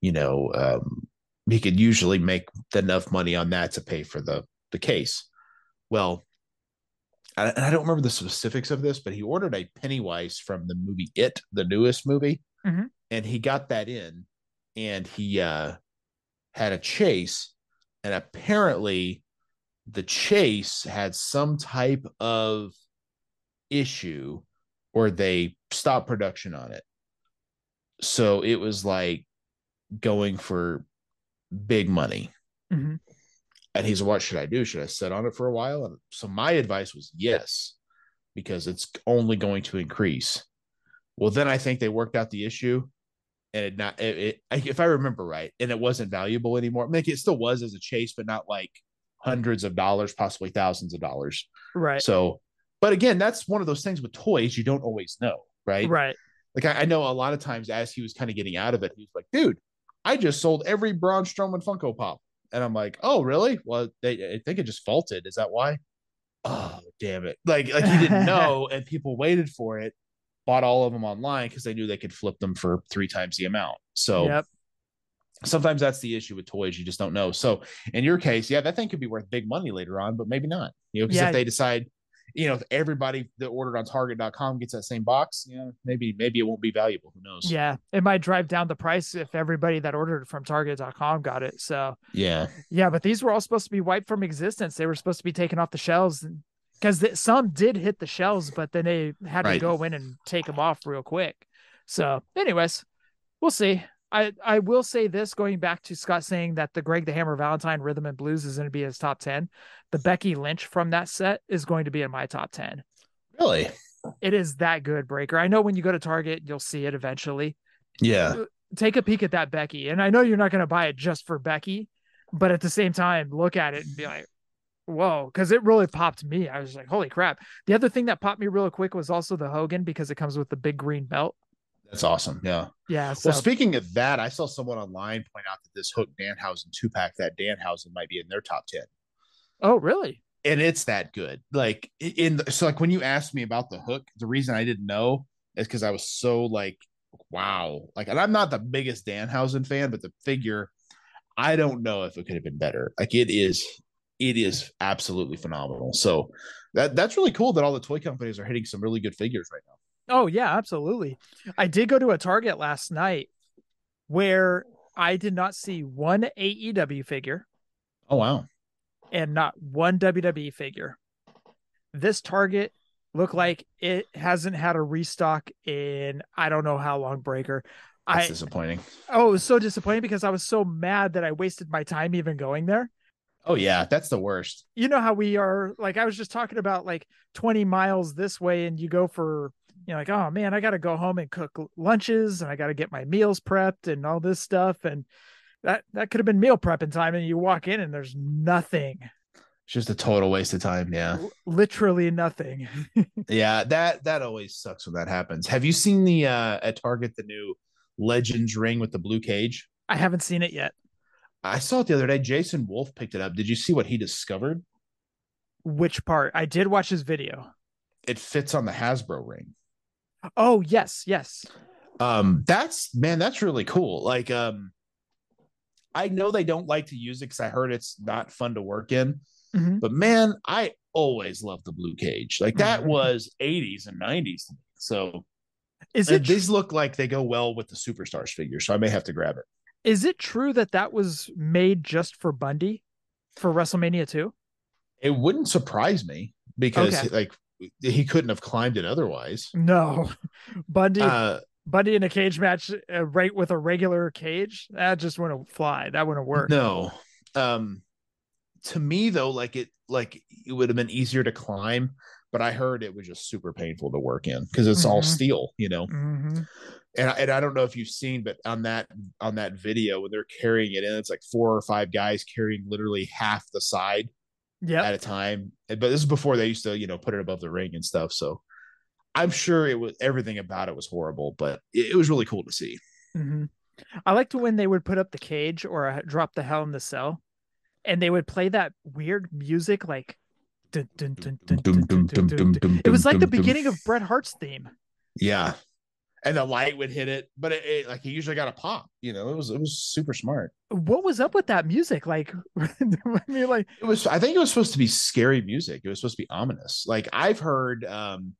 you know, um, he could usually make enough money on that to pay for the the case. Well, I, and I don't remember the specifics of this, but he ordered a Pennywise from the movie It, the newest movie, Mhm. and he got that in, and he uh, had a chase, and apparently, the chase had some type of issue, or they stopped production on it. So it was like going for big money. Mhm. And he's, what should I do? Should I sit on it for a while? And so my advice was yes, because it's only going to increase. Well, then I think they worked out the issue, and it not it, it if I remember right, and it wasn't valuable anymore. Like it still was as a chase, but not like hundreds of dollars, possibly thousands of dollars. Right. So, but again, that's one of those things with toys you don't always know, right? Right. Like I, I know a lot of times as he was kind of getting out of it, he was like, "Dude, I just sold every Braun Strowman Funko Pop," and I'm like, "Oh, really? Well, they I think it just vaulted. Is that why?" Oh, damn it! Like like he didn't know, and people waited for it, bought all of them online because they knew they could flip them for three times the amount. So Yep. sometimes that's the issue with toys; you just don't know. So in your case, yeah, that thing could be worth big money later on, but maybe not. You know, because Yeah. if they decide. You know, if everybody that ordered on Target.com gets that same box, you know, maybe maybe it won't be valuable. Who knows? Yeah. It might drive down the price if everybody that ordered from Target.com got it. So Yeah. yeah, but these were all supposed to be wiped from existence. They were supposed to be taken off the shelves because some did hit the shelves, but then they had Right. to go in and take them off real quick. So, anyways, we'll see. I, I will say this going back to Scott saying that the Greg the Hammer Valentine Rhythm and Blues is going to be his top 10. The Becky Lynch from that set is going to be in my top 10. Really? It is that good, Breaker. I know when you go to Target, you'll see it eventually. Yeah. Uh, take a peek at that Becky. And I know you're not going to buy it just for Becky, but at the same time, look at it and be like, whoa, because it really popped me. I was like, holy crap. The other thing that popped me real quick was also the Hogan because it comes with the big green belt. That's awesome. Yeah. Yeah. So Well, speaking of that, I saw someone online point out that this Hook Danhausen two pack, that Danhausen might be in their top 10. oh, really? And it's that good. Like, in the, so, like, when you asked me about the Hook, the reason I didn't know is because I was so like, wow. Like, and I'm not the biggest Danhausen fan, but the figure, I don't know if it could have been better. Like, it is, it is absolutely phenomenal. So, that that's really cool that all the toy companies are hitting some really good figures right now. Oh, yeah, absolutely. I did go to a Target last night where I did not see one AEW figure Oh, wow. and not one WWE figure. This Target looked like it hasn't had a restock in I don't know how long breaker. That's I disappointing. oh, it was so disappointing because I was so mad that I wasted my time even going there. Oh, yeah. That's the worst. You know how we are like I was just talking about like 20 miles this way and you go for you know like oh man, I got to go home and cook lunches and I got to get my meals prepped and all this stuff and that that could have been meal prepping time and you walk in and there's nothing. It's just a total waste of time. Yeah. Literally nothing. Yeah, that that always sucks when that happens. Have you seen the uh at Target the new Legends ring with the blue cage? I haven't seen it yet. I saw it the other day. Jason Wolf picked it up. Did you see what he discovered? Which part? I did watch his video. It fits on the Hasbro ring. Oh, yes, yes. Um, that's man, that's really cool. Like, um, I know they don't like to use it because I heard it's not fun to work in, Mhm. but man, I always loved the blue cage. Like that Mhm. was 80s and 90s. So Is it these look like they go well with the superstars figure, so I may have to grab it. is it true that that was made just for Bundy for WrestleMania 2? It wouldn't surprise me because Okay. like he couldn't have climbed it otherwise. No. Bundy Uh, Bundy in a cage match uh, right with a regular cage, that just wouldn't fly. That wouldn't work. no. Um, to me though, like it like it would have been easier to climb, but I heard it was just super painful to work in because it's all Mhm. steel, you know. Mhm. And I, and I don't know if you've seen, but on that on that video when they're carrying it in, it's like four or five guys carrying literally half the side yeah at a time. But this is before they used to, you know, put it above the ring and stuff. So I'm sure it was everything about it was horrible, but it, it was really cool to see. Mm-hmm. I liked when they would put up the cage or uh, drop the hell in the cell, and they would play that weird music like. It was like the beginning of Bret Hart's theme. Yeah. And the light would hit it, but it, it like he usually got a pop. You know, it was it was super smart. What was up with that music? Like, I mean, like, It was I think it was supposed to be scary music. It was supposed to be ominous. Like I've heard um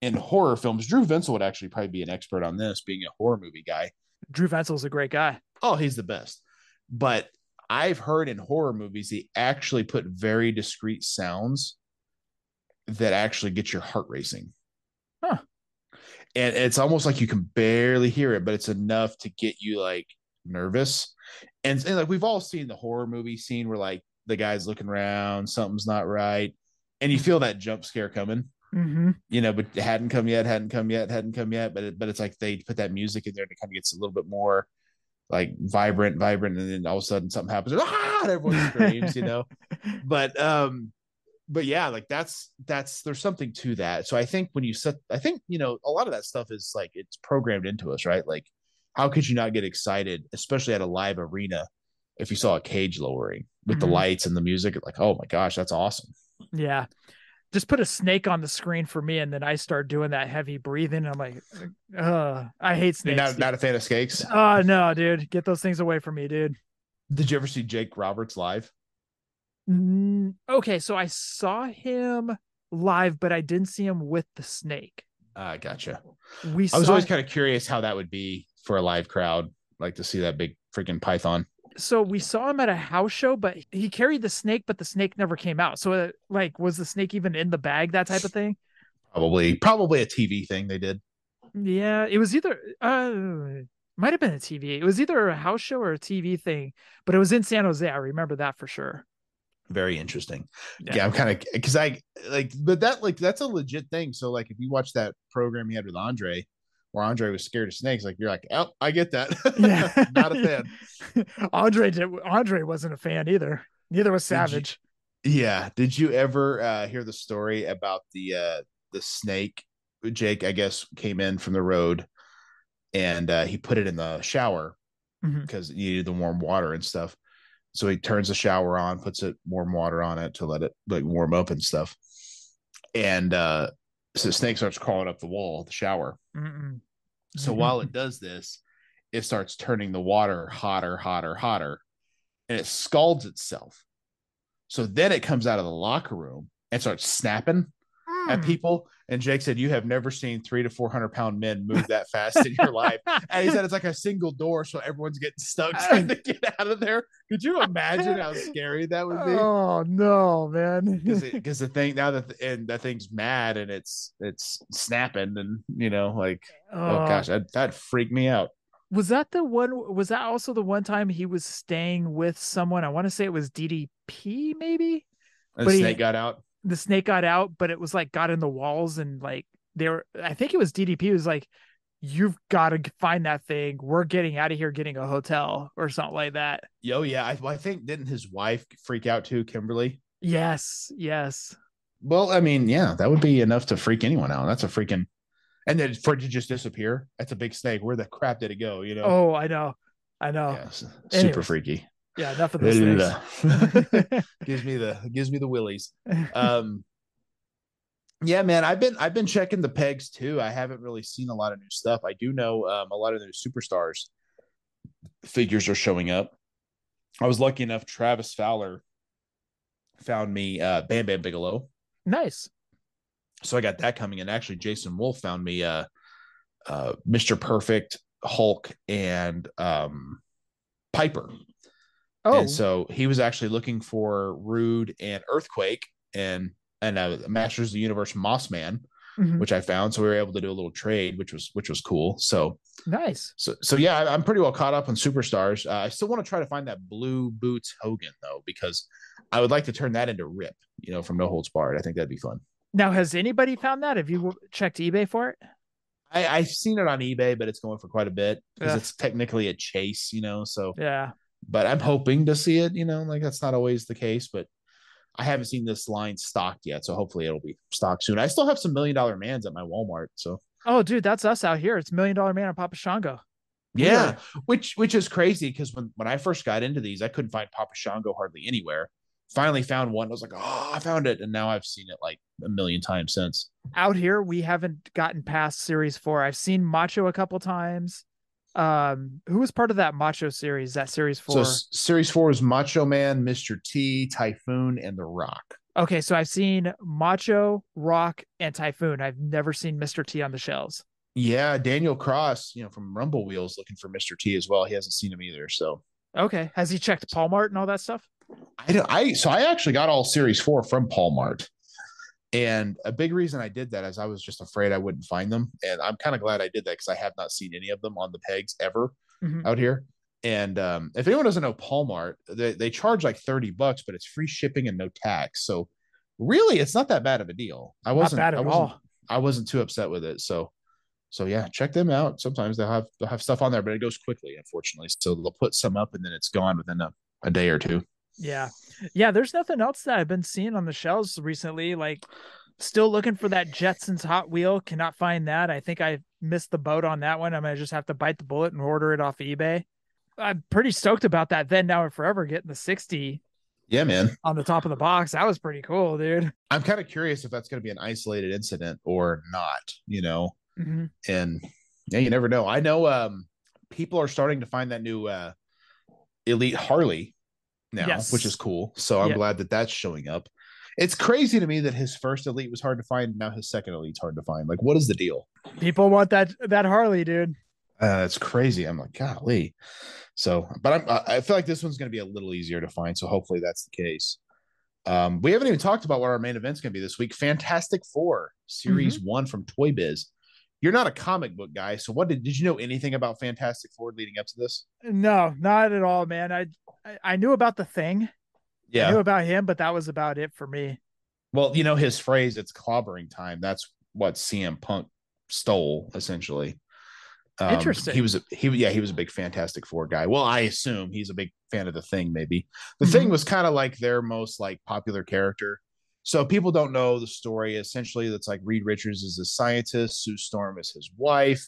in horror films, Drew Vinsel would actually probably be an expert on this, being a horror movie guy. Drew Vensel's a great guy. Oh, he's the best. But I've heard in horror movies they actually put very discreet sounds that actually get your heart racing. Huh. And it's almost like you can barely hear it, but it's enough to get you like nervous. And, and like we've all seen the horror movie scene where like the guy's looking around, something's not right, and you feel that jump scare coming hmm you know, but it hadn't come yet, hadn't come yet, hadn't come yet. But it, but it's like they put that music in there and it kind of gets a little bit more like vibrant, vibrant, and then all of a sudden something happens, and, ah, and everyone screams, you know. But um, but yeah, like that's that's there's something to that. So I think when you set, I think you know a lot of that stuff is like it's programmed into us, right? Like, how could you not get excited, especially at a live arena, if you saw a cage lowering with the Mhm. lights and the music? Like, oh my gosh, that's awesome. Yeah. Just put a snake on the screen for me, and then I start doing that heavy breathing. And I'm like, uh, I hate You're snakes. not not a fan of snakes? Oh no, dude, get those things away from me, dude. Did you ever see Jake Roberts live? Okay, so I saw him live, but I didn't see him with the snake. Uh, gotcha. We I was always kind of curious how that would be for a live crowd, like to see that big freaking python. so we saw him at a house show, but he carried the snake, but the snake never came out. So uh, like, was the snake even in the bag? That type of thing. Probably, probably a TV thing they did. Yeah, it was either uh might have been a TV. It was either a house show or a TV thing, but it was in San Jose. I remember that for sure. Very interesting. Yeah. Yeah, I'm kind of because I like, but that like that's a legit thing. So like, if you watch that program he had with Andre, where Andre was scared of snakes, like you're like, oh, I get that. Yeah. not a fan. Andre did Andre wasn't a fan either. Neither was Did you- Savage. Yeah. Did you ever uh, hear the story about the uh, the snake? Jake, I guess, came in from the road, and uh, he put it in the shower because he needed the warm water and stuff. So he turns the shower on, puts it warm water on it to let it like warm up and stuff. And uh, so the snake starts crawling up the wall the shower. Mm-mm. So while it does this, it starts turning the water hotter, hotter, hotter, and it scalds itself. So then it comes out of the locker room and starts snapping at Mm. people. And Jake said, "You have never seen three to four hundred pound men move that fast in your life." And he said it's like a single door, so everyone's getting stuck trying to get out of there. Could you imagine how scary that would be? Oh no, man. Because the thing now that and that thing's mad and it's it's snapping and you know like oh, oh. gosh that that freaked me out. was that the one? Was that also the one time he was staying with someone? I want to say it was DDP, maybe. And But the he- snake got out. The snake got out, but it was like got in the walls and like they were. I think it was DDP. Was like, you've got to find that thing. We're getting out of here, getting a hotel or something like that. Yo, yeah, I, I think didn't his wife freak out too, Kimberly? Yes, yes. Well, I mean, yeah, that would be enough to freak anyone out. That's a freaking, and then for it to just disappear. That's a big snake. Where the crap did it go? You know? Oh, I know, I know. yeah, super Anyways. freaky. Yeah, enough of those things. gives me the gives me the willies. Um, yeah, man, I've been I've been checking the pegs too. I haven't really seen a lot of new stuff. I do know um, a lot of new superstars figures are showing up. I was lucky enough. Travis Fowler found me uh, Bam Bam Bigelow, nice. so I got that coming. And actually, Jason Wolf found me uh, uh, Mr. Perfect, Hulk, and um, Piper. Oh, And so he was actually looking for Rude and Earthquake and and uh, Masters of the Universe Moss Man, mhm. which I found. So we were able to do a little trade, which was which was cool. So Nice. So, so yeah, I- I'm pretty well caught up on superstars. Uh, I still want to try to find that blue boots Hogan though, because I would like to turn that into Rip, you know, from No Holds Barred. I think that'd be fun. Now, has anybody found that? Have you checked eBay for it? I, I've seen it on eBay, but it's going for quite a bit because Yeah. it's technically a chase, you know. So, Yeah. But I'm hoping to see it, you know, like that's not always the case, but I haven't seen this line stocked yet. So hopefully it'll be stocked soon. I still have some million dollar mans at my Walmart. So Oh, dude, that's us out here. It's Million Dollar Man and Papa Shango. yeah, which which is crazy because when when I first got into these, I couldn't find Papa Shango hardly anywhere. Finally found one. I was like, oh, I found it, and now I've seen it like a million times since. Out here, we haven't gotten past Series Four. I've seen Macho a couple times. Um, who was part of that Macho series? That Series So Four. s- series four is Macho Man, Mr. T, Typhoon, and The Rock. okay, so I've seen Macho, Rock, and Typhoon. I've never seen Mr. T on the shelves. Yeah, Daniel Cross, you know, from Rumble Wheels, looking for Mr. T as well. He hasn't seen him either. So Okay, has he checked Paul Mart and all that stuff? I don't, I so I actually got all series four from Paul Mart. And a big reason I did that is I was just afraid I wouldn't find them. And I'm kind of glad I did that because I have not seen any of them on the pegs ever Mhm. out here. And um, if anyone doesn't know Paul Mart, they, they charge like 30 bucks, but it's free shipping and no tax. So really it's not that bad of a deal. I wasn't bad I at wasn't all. I wasn't too upset with it. So so yeah, check them out. Sometimes they'll have they'll have stuff on there, but it goes quickly, unfortunately. So they'll put some up and then it's gone within a, a day or two. Yeah. Yeah, there's nothing else that I've been seeing on the shelves recently. Like still looking for that Jetsons Hot Wheel. Cannot find that. I think I missed the boat on that one. I'm gonna just have to bite the bullet and order it off eBay. I'm pretty stoked about that. Then now and forever getting the 60 Yeah, man. on the top of the box. That was pretty cool, dude. I'm kind of curious if that's going to be an isolated incident or not, you know. Mhm. And yeah, you never know. I know um people are starting to find that new uh Elite Harley now, Yes. which is cool. So I'm Yeah. glad that that's showing up. It's crazy to me that his first Elite was hard to find. Now his second Elite's hard to find. Like, what is the deal? People want that that Harley, dude. Uh, it's crazy. I'm like, golly. So, but I'm, I I feel like this one's going to be a little easier to find. So hopefully that's the case. Um, we haven't even talked about what our main event's going to be this week. Fantastic Four Series One from Toy Biz. You're not a comic book guy, so what did did you know anything about Fantastic Four leading up to this? No, not at all, man. I I, knew about the thing. Yeah. I knew about him, but that was about it for me. Well, you know his phrase, "It's clobbering time." That's what CM Punk stole, essentially. Um, Interesting. He was a, he yeah he was a big Fantastic Four guy. Well, I assume he's a big fan of the Thing. Maybe the Thing was kind of like their most like popular character. So people don't know the story. Essentially, that's like Reed Richards is a scientist, Sue Storm is his wife,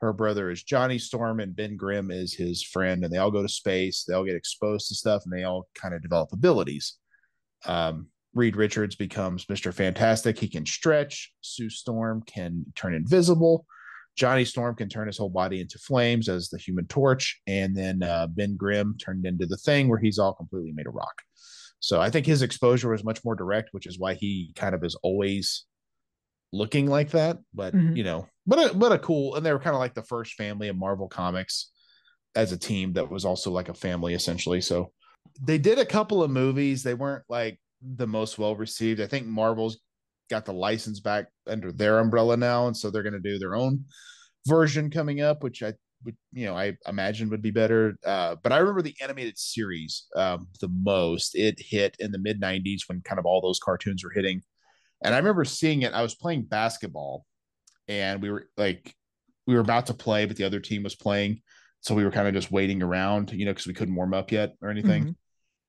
her brother is Johnny Storm, and Ben Grimm is his friend, and they all go to space. They all get exposed to stuff, and they all kind of develop abilities. Um, Reed Richards becomes Mr. Fantastic. He can stretch. Sue Storm can turn invisible. Johnny Storm can turn his whole body into flames as the Human Torch, and then uh, Ben Grimm turned into the Thing, where he's all completely made of rock. So I think his exposure was much more direct, which is why he kind of is always looking like that. But Mhm. you know, but a, but a cool, and they were kind of like the first family of Marvel Comics as a team that was also like a family essentially. So they did a couple of movies. They weren't like the most well received. I think Marvel's got the license back under their umbrella now, and so they're going to do their own version coming up, which I you know, I imagine would be better. Uh, but I remember the animated series um, the most. It hit in the mid '90s when kind of all those cartoons were hitting, and I remember seeing it. I was playing basketball, and we were like, we were about to play, but the other team was playing, so we were kind of just waiting around, you know, because we couldn't warm up yet or anything Mhm.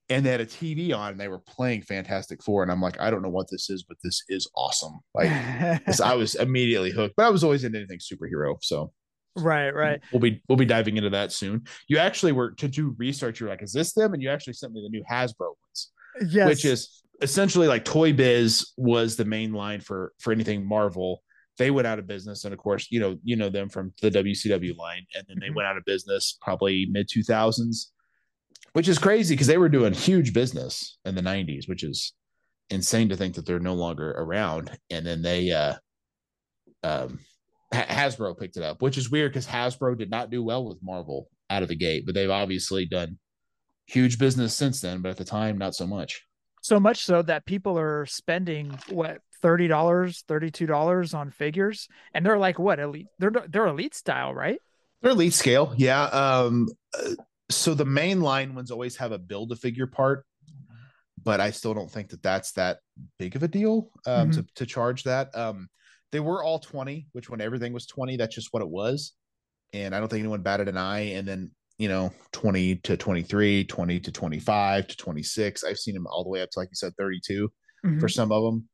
and they had a TV on and they were playing Fantastic Four. And I'm like, I don't know what this is, but this is awesome. Like, I was immediately hooked, but I was always into anything superhero. So right, right. we'll be we'll be diving into that soon. You actually were to do research. You're like, is this them? And you actually sent me the new Hasbro ones, Yes. which is essentially like Toy Biz was the main line for for anything Marvel. They went out of business, and of course, you know you know them from the WCW line, and then they Mhm. went out of business probably mid two thousands, which is crazy because they were doing huge business in the nineties, which is insane to think that they're no longer around. And then they, uh, um, Hasbro picked it up, which is weird because Hasbro did not do well with Marvel out of the gate, but they've obviously done huge business since then. But at the time, not so much. so much so that people are spending what thirty dollars, thirty two dollars on figures, and they're like what elite? They're they're elite style, right? They're elite scale, yeah. Um, uh, so the main line ones always have a build a figure part, but I still don't think that that's that big of a deal um, Mhm. to to charge that. Um, they were all twenty, which when everything was twenty, that's just what it was, and I don't think anyone batted an eye. And then you know, twenty to 23, 20 to twenty five to twenty six. I've seen them all the way up to like you said, thirty two Mhm. for some of them.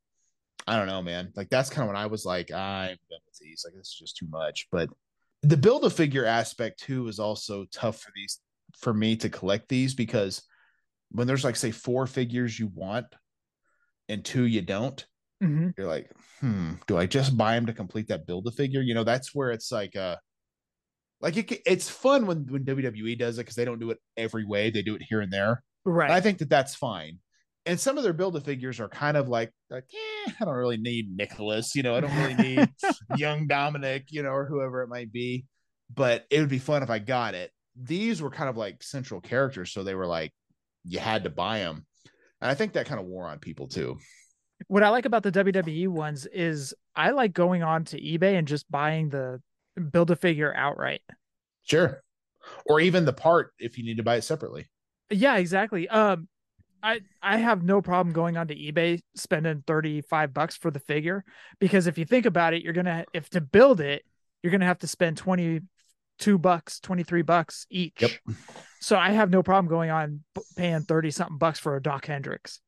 I don't know, man. Like that's kind of when I was like, I'm done with these. Like this is just too much. But the build a figure aspect too is also tough for these for me to collect these because when there's like say four figures you want and two you don't, Mhm. you're like, hmm, do I just buy them to complete that build a figure? You know, that's where it's like uh like it, it's fun when when WWE does it because they don't do it every way. They do it here and there. Right. And I think that that's fine. And some of their build a figures are kind of like, like, eh, I don't really need Nicholas, you know, I don't really need young Dominic, you know, or whoever it might be. But it would be fun if I got it. These were kind of like central characters, so they were like, you had to buy them. And I think that kind of wore on people too. What I like about the WWE ones is I like going on to eBay and just buying the build a figure outright. Sure. Or even the part if you need to buy it separately. Yeah, exactly. Um I I have no problem going on to eBay spending 35 bucks for the figure because if you think about it, you're going to if to build it, you're going to have to spend 22 bucks, 23 bucks each. Yep. So I have no problem going on paying 30 something bucks for a Doc Hendrix.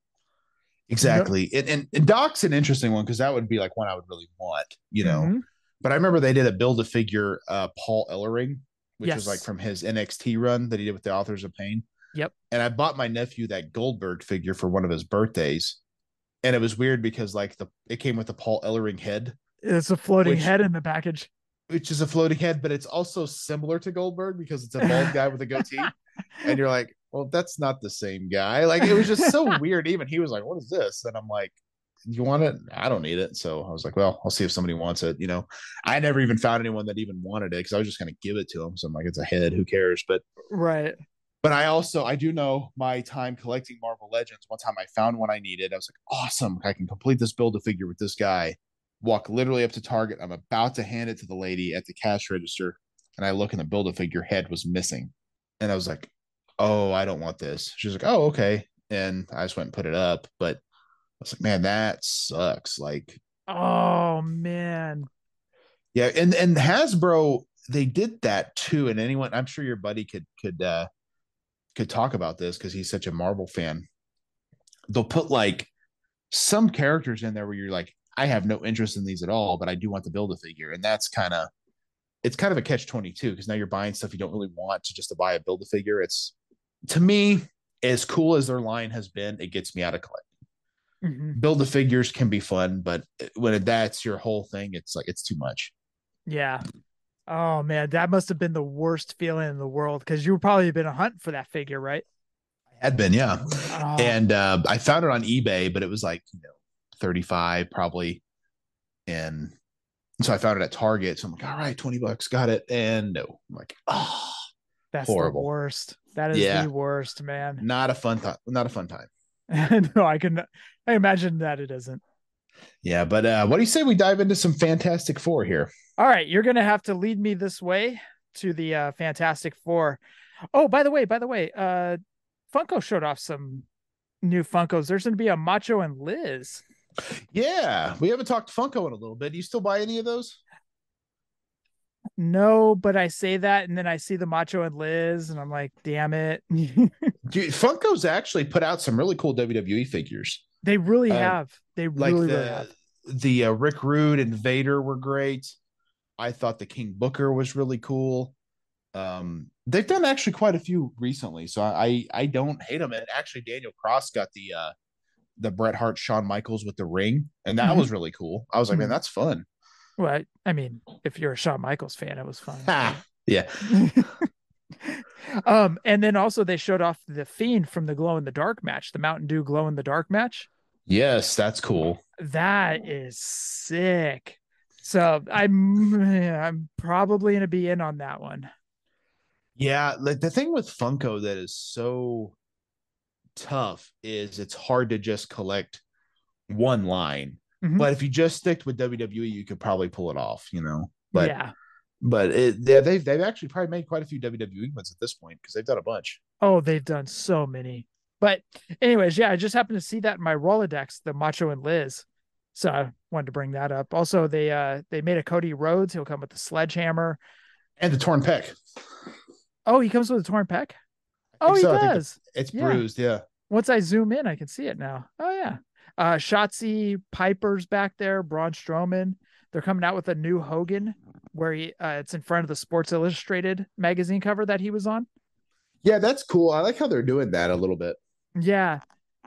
Exactly. And, and, and Doc's an interesting one because that would be like one I would really want, you know. Mhm. But I remember they did a build a figure uh Paul Ellering, which was like from his NXT run that he did with the Authors of Pain. Yep. And I bought my nephew that Goldberg figure for one of his birthdays. And it was weird because like the it came with the Paul Ellering head, It's a floating Which- head in the package. which is a floating head, but it's also similar to Goldberg because it's a bald guy with a goatee. And you're like, well, that's not the same guy. Like it was just so weird. Even he was like, what is this? And I'm like, you want it? I don't need it. So I was like, well, I'll see if somebody wants it. You know, I never even found anyone that even wanted it because I was just going to give it to him. So I'm like, it's a head. Who cares? But Right. but I also I do know my time collecting Marvel Legends. One time I found one I needed. I was like, awesome! I can complete this build a figure with this guy. Walk literally up to Target. I'm about to hand it to the lady at the cash register, and I look and the build a figure head was missing, and I was like, oh, I don't want this. She's like, oh, okay, and I just went and put it up. But I was like, man, that sucks. Like, Oh man. yeah, and and Hasbro they did that too. And anyone, I'm sure your buddy could could uh could talk about this because he's such a Marvel fan. They'll put like some characters in there where you're like, I have no interest in these at all, but I do want to build a figure, and that's kind of it's kind of a catch twenty two because now you're buying stuff you don't really want to just to buy a build a figure. It's to me as cool as their line has been, it gets me out of collecting. Mhm. Build the figures can be fun, but when that's your whole thing, it's like it's too much. Yeah. Oh man, that must have been the worst feeling in the world because you probably been a hunt for that figure, right? I had been, yeah. Oh, and uh, I found it on eBay, but it was like you know thirty five probably, and so I found it at Target. So I'm like, all right, twenty bucks, got it. And no, I'm like, oh, that's horrible. the worst. That is Yeah. the worst, man. not a fun time, not a fun time. no, I can I imagine that it isn't. Yeah, but uh, what do you say we dive into some Fantastic Four here? All right, you're gonna have to lead me this way to the uh, Fantastic Four. Oh, by the way, by the way, uh, Funko showed off some new Funkos. There's gonna be a Macho and Liz. Yeah, we haven't talked Funko in a little bit. Do you still buy any of those? No, but I say that, and then I see the Macho and Liz, and I'm like, damn it. Dude, Funko's actually put out some really cool WWE figures. they really Uh, have. They like really, the really have. the uh, Rick Rude and Vader were great. I thought the King Booker was really cool. Um, they've done actually quite a few recently, so I I don't hate them. And actually, Daniel Cross got the uh the Bret Hart Shawn Michaels with the ring, and that Mhm. was really cool. I was like, man, Mhm. that's fun. Well, I, mean, if you're a Shawn Michaels fan, it was fun. Yeah, um, and then also they showed off the Fiend from the Glow in the Dark match, the Mountain Dew Glow in the Dark match. yes, that's cool. That is sick. So I'm I'm probably gonna be in on that one. Yeah, like the thing with Funko that is so tough is it's hard to just collect one line. Mhm. But if you just stick with WWE, you could probably pull it off, you know. But yeah, But it, yeah, they've they've actually probably made quite a few WWE ones at this point because they've done a bunch. Oh, they've done so many. But anyways, yeah, I just happened to see that in my Rolodex, the Macho and Liz. So I wanted to bring that up. Also, they uh they made a Cody Rhodes. He'll come with the sledgehammer. And the torn pec. Oh, he comes with a torn pec. Oh, he so. Does. It's Yeah. bruised, yeah. Once I zoom in, I can see it now. Oh yeah. Uh Shotzi Piper's back there, Braun Strowman. They're coming out with a new Hogan where he uh, it's in front of the Sports Illustrated magazine cover that he was on. Yeah, that's cool. I like how they're doing that a little bit. Yeah.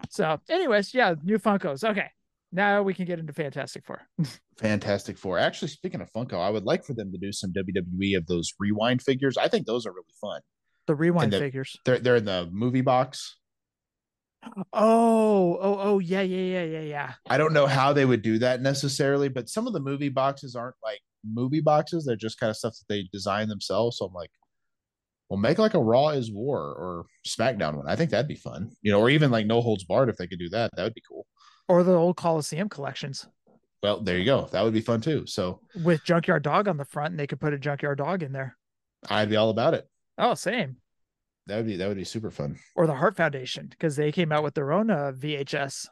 So, anyways, yeah, new Funkos. Okay. Now we can get into Fantastic Four. Fantastic Four. Actually, speaking of Funko, I would like for them to do some WWE of those rewind figures. I think those are really fun. The rewind the- figures. They're they're in the movie box. Oh, oh, oh, yeah, yeah, yeah, yeah, yeah. I don't know how they would do that necessarily, but some of the movie boxes aren't like movie boxes. They're just kind of stuff that they design themselves. So I'm like, well, make like a Raw is War or SmackDown one. I think that'd be fun. You know, or even like No Holds Barred if they could do that. That would be cool. Or the old Coliseum collections Well, there you go. That would be fun too. So with Junkyard Dog on the front, and they could put a Junkyard Dog in there. I'd be all about it. Oh, same. That would be that would be super fun. Or the Heart Foundation because they came out with their own uh, VHS.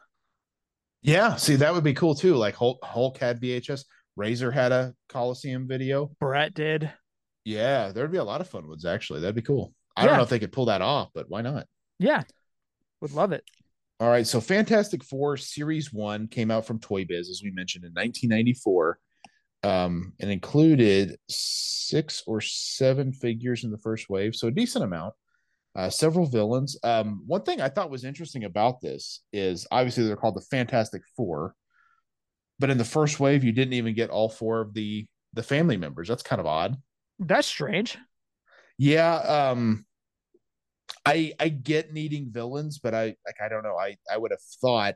Yeah, see that would be cool too. Like Hulk, Hulk had VHS. Razor had a Coliseum video. Bret did. Yeah, there'd be a lot of fun ones actually. That'd be cool. I don't know if they could pull that off, but why not? Yeah, would love it. All right, so Fantastic Four Series One came out from Toy Biz, as we mentioned, in 1994, um, and included six or seven figures in the first wave, so a decent amount. Uh, several villains. Um, one thing I thought was interesting about this is obviously they're called the Fantastic Four, but in the first wave you didn't even get all four of the the family members. That's kind of odd. That's strange. Yeah, um I I get needing villains, but I like I don't know. I I would have thought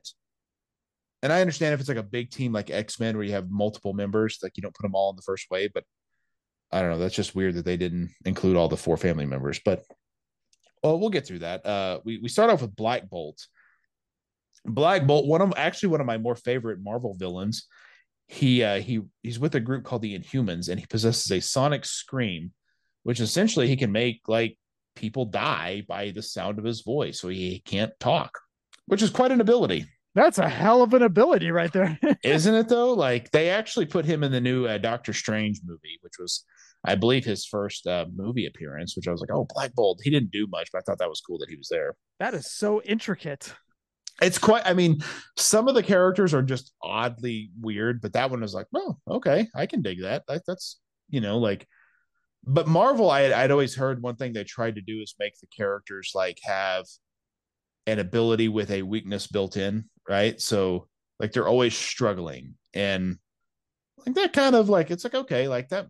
and I understand if it's like a big team like X-Men where you have multiple members, like you don't put them all in the first wave, but I don't know, that's just weird that they didn't include all the four family members, but well, we'll get through that. Uh we we start off with Black Bolt. Black Bolt, one of actually one of my more favorite Marvel villains. He uh he he's with a group called the Inhumans and he possesses a sonic scream which essentially he can make like people die by the sound of his voice so he can't talk which is quite an ability That's a hell of an ability right there. isn't it though like they actually put him in the new uh, doctor strange movie which was i believe his first uh, movie appearance which i was like oh black bolt. He didn't do much but i thought that was cool that he was there. That is so intricate. it's quite i mean some of the characters are just oddly weird but that one was like well okay i can dig that, that that's you know like but marvel I, i'd always heard one thing they tried to do is make the characters like have an ability with a weakness built in right? So like they're always struggling and like that kind of like it's like okay like that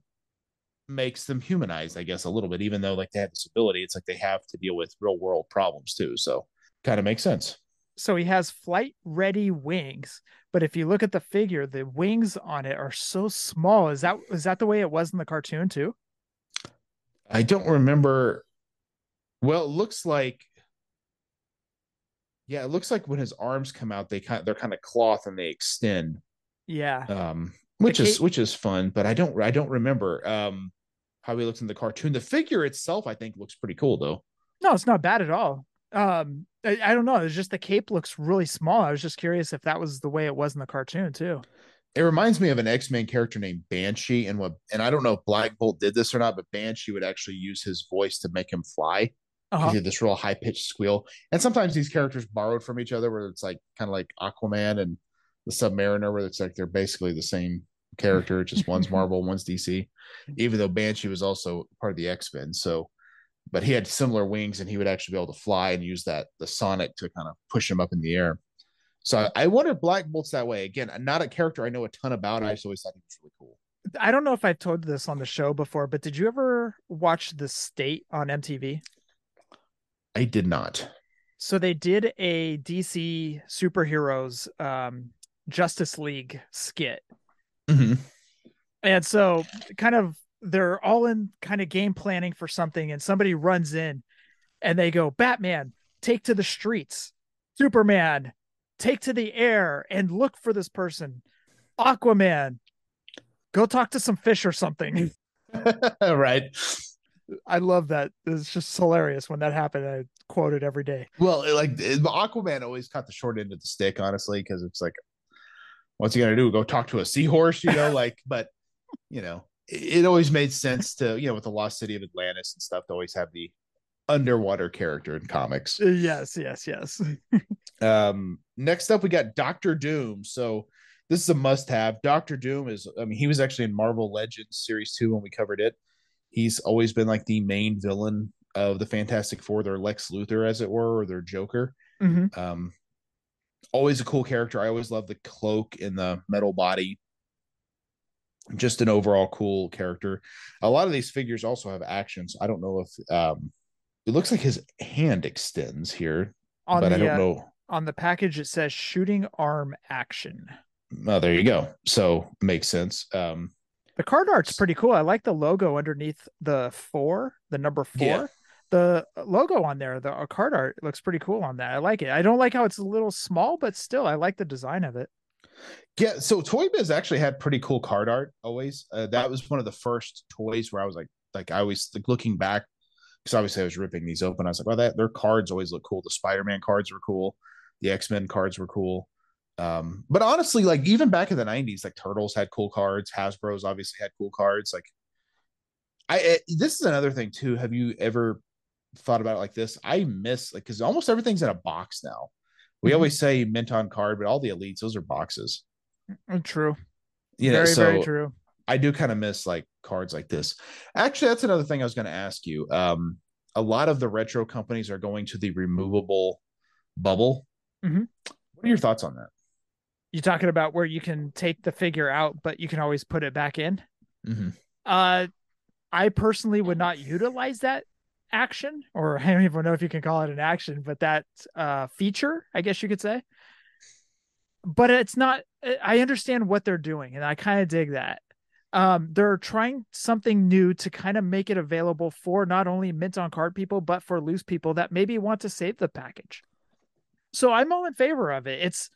makes them humanized i guess a little bit even though like they have this ability it's like they have to deal with real world problems too so kind of makes sense So he has flight ready wings, but if you look at the figure, the wings on it are so small. Is that is that the way it was in the cartoon too? I don't remember. Well, it looks like, yeah, it looks like when his arms come out, they kind they're kind of cloth and they extend, Yeah. um, which is cape- which is fun. But I don't I don't remember um how he looks in the cartoon. The figure itself, I think, looks pretty cool though. No, it's not bad at all. Um, I, I don't know. It's just the cape looks really small. I was just curious if that was the way it was in the cartoon too. It reminds me of an X Men character named Banshee, and what and I don't know if Black Bolt did this or not, but Banshee would actually use his voice to make him fly. Uh-huh. He did this real high pitched squeal. And sometimes these characters borrowed from each other, where it's like kind of like Aquaman and the Submariner, where it's like they're basically the same character, just one's Marvel, one's DC. Even though Banshee was also part of the X Men, so but he had similar wings, and he would actually be able to fly and use that the sonic to kind of push him up in the air. So I, I wonder if Black Bolt's that way. Again, not a character I know a ton about. I just always thought he was really cool. I don't know if I've told this on the show before, but did you ever watch The State on MTV? I did not. So they did a DC superheroes um Justice League skit. Mhm. And so kind of they're all in kind of game planning for something and somebody runs in and they go, Batman, take to the streets. Superman, take to the air and look for this person. Aquaman, go talk to some fish or something. right. I love that. It's just hilarious when that happened. I quote it every day. Well, like it- Aquaman always caught the short end of the stick, honestly, because it's like, what's he gonna do? Go talk to a seahorse, you know? like, but you know, it, it always made sense to you know with the lost city of Atlantis and stuff to always have the underwater character in comics. Uh, Yes, yes, yes. Um, next up, we got Doctor Doom. So this is a must-have. Doctor Doom is, I mean, he was actually in Marvel Legends Series Two when we covered it. He's always been like the main villain of the Fantastic Four, their Lex Luthor, as it were, or their Joker. Mhm. Um, always a cool character. I always love the cloak and the metal body. Just an overall cool character. A lot of these figures also have actions. I don't know if um, it looks like his hand extends here, On but the I don't uh, know. on the package, it says shooting arm action. Oh, there you go. So makes sense. Um, The card art's pretty cool. I like the logo underneath the four, the number four. Yeah. The logo on there, the uh, card art looks pretty cool on that. I like it. I don't like how it's a little small, but still, I like the design of it. yeah. So Toy Biz actually had pretty cool card art. Always, uh, that was one of the first toys where I was like, like I always like looking back because obviously I was ripping these open. I was like, well, that their cards always look cool. The Spider Man cards were cool. The X Men cards were cool. Um, but honestly, like even back in the '90s, like Turtles had cool cards. Hasbro's obviously had cool cards. Like, I it, this is another thing too. Have you ever thought about it like this? I miss like because almost everything's in a box now. We Mhm. always say mint on card, but all the elites, those are boxes. True. You know, very, so very true. I do kind of miss like cards like this. Actually, that's another thing I was going to ask you. Um, a lot of the retro companies are going to the removable bubble. Mhm. What are your thoughts on that? You talking about where you can take the figure out, but you can always put it back in? Mhm. Uh, I personally would not utilize that action, or I don't even know if you can call it an action, but that uh, feature, I guess you could say. But it's not. I- understand what they're doing, and I kind of dig that. Um, they're trying something new to kind of make it available for not only mint on card people, but for loose people that maybe want to save the package. So I'm all in favor of it. It's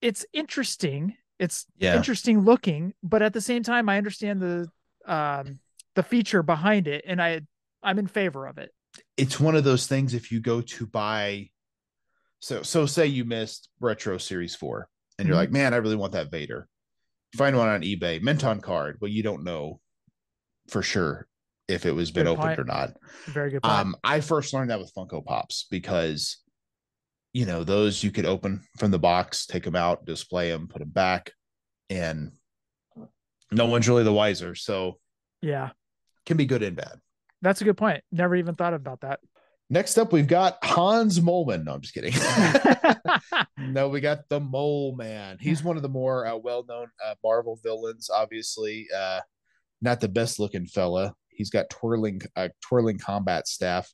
it's interesting. It's Yeah. interesting looking, but at the same time, I understand the um the feature behind it, and I I'm in favor of it. It's one of those things. If you go to buy, so so say you missed Retro Series Four, and you're Mhm. like, man, I really want that Vader. Find one on eBay, mint on card. Well, you don't know for sure if it was been Good opened or not. Very good. Point. Um, I first learned that with Funko Pops because, you know, those you could open from the box, take them out, display them, put them back, and no one's really the wiser. So yeah, can be good and bad. That's a good point. Never even thought about that. Next up, we've got Hans Moleman. No, I'm just kidding. no, we got the Mole Man. He's one of the more uh, well-known uh, Marvel villains. Obviously, uh, not the best-looking fella. He's got twirling, uh, twirling combat staff.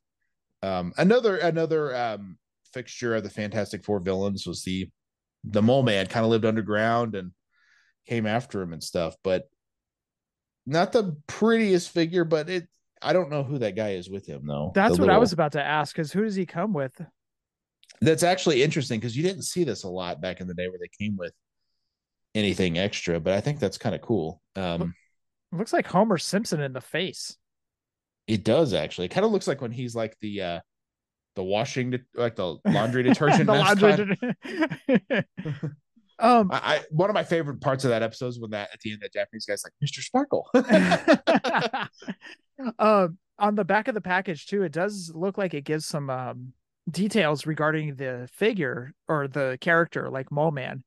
Um, another another um, fixture of the Fantastic Four villains was the the Mole Man. Kind of lived underground and came after him and stuff, but not the prettiest figure. But it, I don't know who that guy is with him though. That's what I was about to ask. Because who does he come with? that's actually interesting because you didn't see this a lot back in the day where they came with anything extra, but I think that's kind of cool. Um, It looks like Homer Simpson in the face. it does actually. It kind of looks like when he's like the uh the washing, de- like the laundry detergent. the laundry. det- um, I, I one of my favorite parts of that episode is when that at the end that Japanese guy's like Mr. Sparkle. um, on the back of the package too, it does look like it gives some um details regarding the figure or the character, like Mole Man.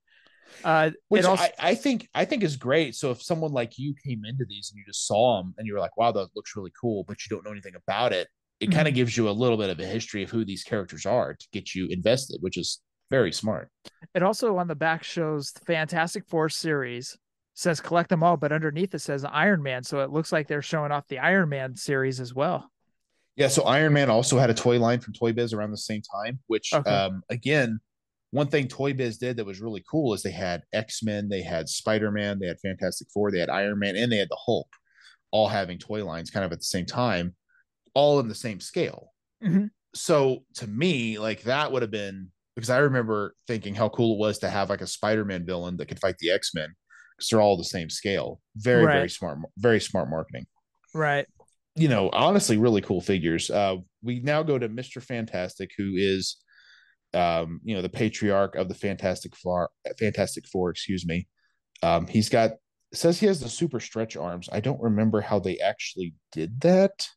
Uh, Which also I, I think I think is great. So if someone like you came into these and you just saw them and you were like, "Wow, that looks really cool," but you don't know anything about it, it kind of gives you a little bit of a history of who these characters are to get you invested, which is very smart. It also on the back shows the Fantastic Four series. Says collect them all, but underneath it says Iron Man. So it looks like they're showing off the Iron Man series as well. Yeah, so Iron Man also had a toy line from Toy Biz around the same time, which Okay. um again, one thing Toy Biz did that was really cool is they had X-Men, they had Spider-Man, they had Fantastic Four, they had Iron Man, and they had the Hulk, all having toy lines kind of at the same time, all in the same scale. Mhm. So to me, like that would have been because I remember thinking how cool it was to have like a Spider-Man villain that could fight the X-Men because they're all the same scale. Very, very smart, very smart marketing. Right. you know, honestly, really cool figures. Uh, we now go to Mister Fantastic, who is, um, you know, the patriarch of the Fantastic Four. Fantastic Four, excuse me. Um, he's got says he has the super stretch arms. I don't remember how they actually did that,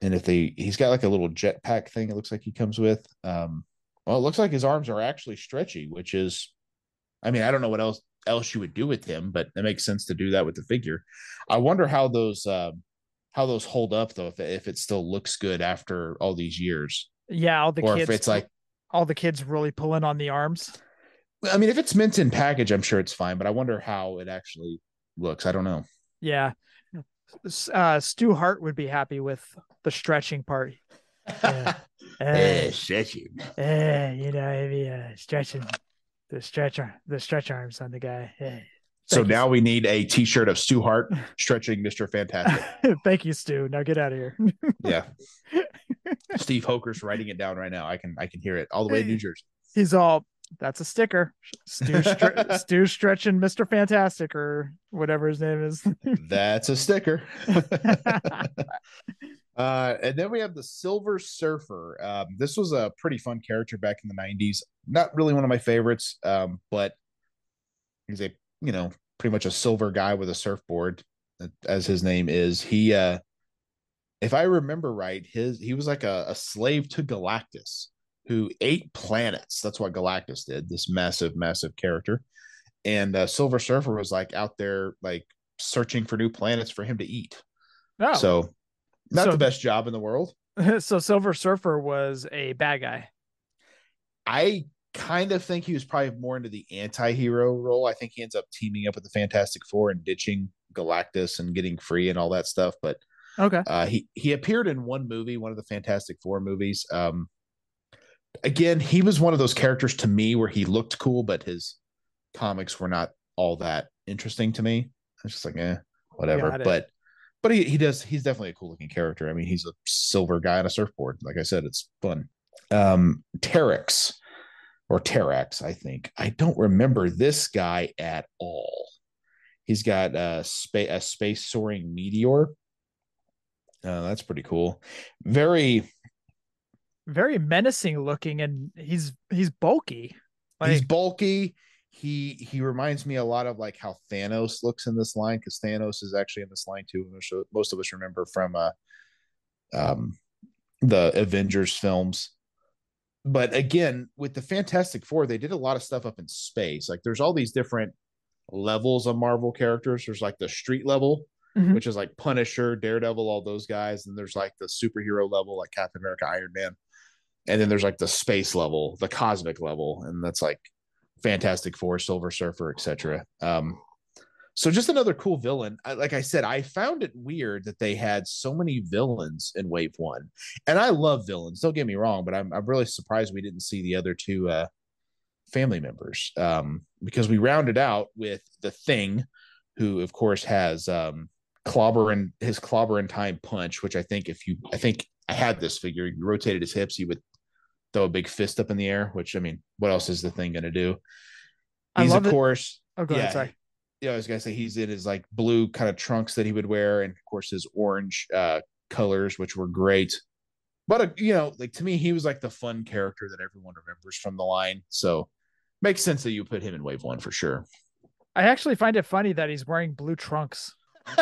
and if they he's got like a little jetpack thing. It looks like he comes with. Um, well, it looks like his arms are actually stretchy, which is, I mean, I don't know what else else you would do with him, but it makes sense to do that with the figure. I wonder how those. Um, how those hold up though if it, if it still looks good after all these years Yeah, all the or kids if it's like all the kids really pulling on the arms. i mean if it's mint in package i'm sure it's fine but i wonder how it actually looks i don't know Yeah. Uh Stu Hart would be happy with the stretching part. Yeah. Eh, stretching. eh, you know, maybe uh, stretching the stretch the stretch arms on the guy. Eh. so Thank you, now we need a t-shirt of stu hart stretching mr fantastic Thank you, Stu. Now get out of here. yeah steve hoker's writing it down right now i can i can hear it all the way to new jersey He's all that's a sticker. Stu, stre- Stu stretching Mr. Fantastic or whatever his name is. that's a sticker Uh, and then we have the Silver Surfer. Um, this was a pretty fun character back in the '90s. Not really one of my favorites, um, but he's a you know pretty much a silver guy with a surfboard, as his name is. He, uh, if I remember right, his he was like a, a slave to Galactus who ate planets. That's what Galactus did. This massive, massive character, and uh, Silver Surfer was like out there like searching for new planets for him to eat. Oh, So, not So- the best job in the world. so Silver Surfer was a bad guy. I kind of think he was probably more into the anti-hero role. I think he ends up teaming up with the Fantastic Four and ditching Galactus and getting free and all that stuff. But Okay. uh, he he appeared in one movie, one of the Fantastic Four movies. Um, again, he was one of those characters to me where he looked cool, but his comics were not all that interesting to me. I was just like, eh, whatever. But but he, he does he's definitely a cool looking character. I mean, he's a silver guy on a surfboard. Like I said, it's fun. Um Terrax or Terrax, I think. I don't remember this guy at all. He's got a space a space soaring meteor. Uh, that's pretty cool. Very Very menacing looking and he's he's bulky. Like he's bulky. He he reminds me a lot of like how Thanos looks in this line because Thanos is actually in this line too. which Most of us remember from uh, um, the Avengers films. But again, with the Fantastic Four, they did a lot of stuff up in space. Like there's all these different levels of Marvel characters. There's like the street level, Mhm. which is like Punisher, Daredevil, all those guys. And there's like the superhero level, like Captain America, Iron Man. And then there's like the space level, the cosmic level, and that's like Fantastic Four, Silver Surfer, etc. Um, so just another cool villain. I, like I said, I found it weird that they had so many villains in Wave One, and I love villains. Don't get me wrong, but I'm I'm really surprised we didn't see the other two uh, family members um, because we rounded out with the Thing, who of course has um, clobber and his clobber in time punch, which I think if you, I think I had this figure. You rotated his hips, he would throw a big fist up in the air. Which I mean, what else is the Thing going to do? He's of it. course Oh, go yeah, ahead. Sorry. yeah, I was gonna say he's in his like blue kind of trunks that he would wear, and of course his orange uh colors, which were great. But uh, you know, like to me, he was like the fun character that everyone remembers from the line. So makes sense that you put him in wave one for sure. I actually find it funny that he's wearing blue trunks.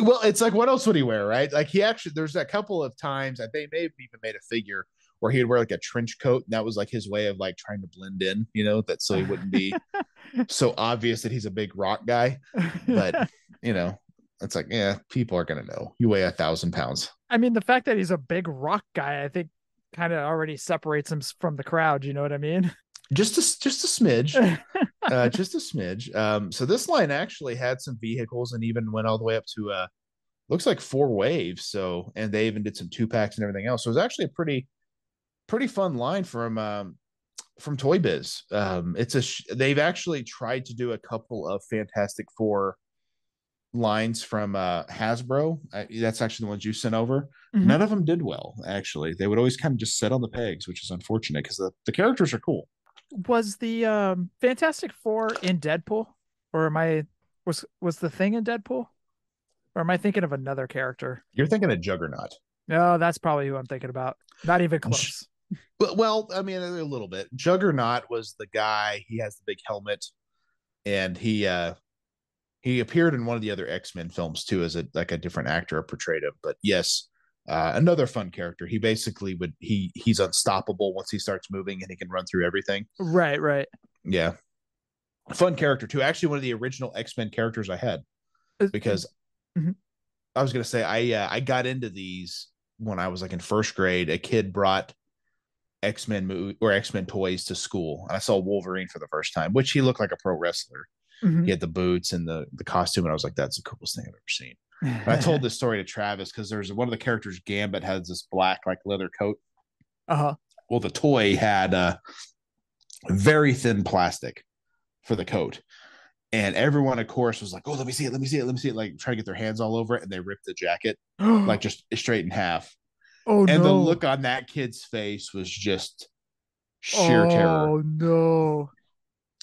Well, it's like what else would he wear, right? Like he actually there's a couple of times that they may have even made a figure where he'd wear like a trench coat, and that was like his way of like trying to blend in, you know, that so he wouldn't be so obvious that he's a big rock guy. But you know, it's like, yeah, people are gonna know. You weigh a thousand pounds. I mean, the fact that he's a big rock guy, I think, kind of already separates him from the crowd. You know what I mean? Just a just a smidge. uh, just a smidge. Um, so this line actually had some vehicles and even went all the way up to uh looks like four waves. So and they even did some two packs and everything else. So it was actually a pretty pretty fun line from um from Toy Biz. Um, it's a sh- they've actually tried to do a couple of Fantastic Four lines from uh Hasbro. I, that's actually the ones you sent over. Mhm. None of them did well. Actually, they would always kind of just sit on the pegs, which is unfortunate because the, the characters are cool. Was the um, Fantastic Four in Deadpool, or am I was was the thing in Deadpool? Or am I thinking of another character? You're thinking of Juggernaut. No, that's probably who I'm thinking about. Not even close. But well, I mean, a little bit. Juggernaut was the guy. He has the big helmet, and he uh he appeared in one of the other X Men films too, as a like a different actor portrayed him. But yes, uh, another fun character. He basically would he he's unstoppable once he starts moving, and he can run through everything. Right, right. Yeah, fun character too. Actually, one of the original X Men characters I had Is- because Mhm. I was gonna say I uh, I got into these when I was like in first grade. A kid brought X Men movie or X Men toys to school, and I saw Wolverine for the first time, which he looked like a pro wrestler. Mhm. He had the boots and the the costume, and I was like, "That's the coolest thing I've ever seen." I told this story to Travis because there's one of the characters, Gambit, has this black like leather coat. uh-huh. Well, the toy had uh, very thin plastic for the coat. And everyone, of course, was like, "Oh, let me see it! Let me see it! Let me see it!" Like trying to get their hands all over it, and they ripped the jacket like just straight in half. Oh no. and no. the look on that kid's face was just sheer terror. Oh no.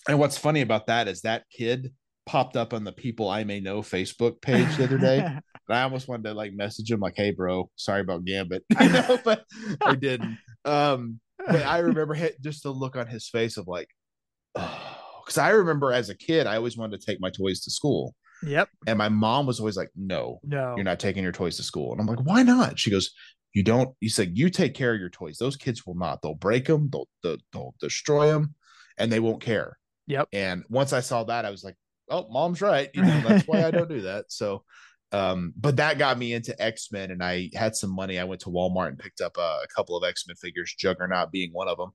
And what's funny about that is that kid popped up on the People I May Know Facebook page the other day. And I almost wanted to like message him like, "Hey, bro, sorry about Gambit," you know, but I didn't. Um, but I remember just the look on his face of like, oh, because I remember as a kid, I always wanted to take my toys to school, yep. and my mom was always like, "No, No. you're not taking your toys to school," and I'm like, "Why not?" She goes. You don't. You said you take care of your toys. Those kids will not. They'll break them. They'll they'll, they'll destroy them, and they won't care. Yep. And once I saw that, I was like, "Oh, mom's right." You know, that's why I don't do that. So, um, but that got me into X Men, and I had some money. I went to Walmart and picked up a, a couple of X Men figures, Juggernaut being one of them.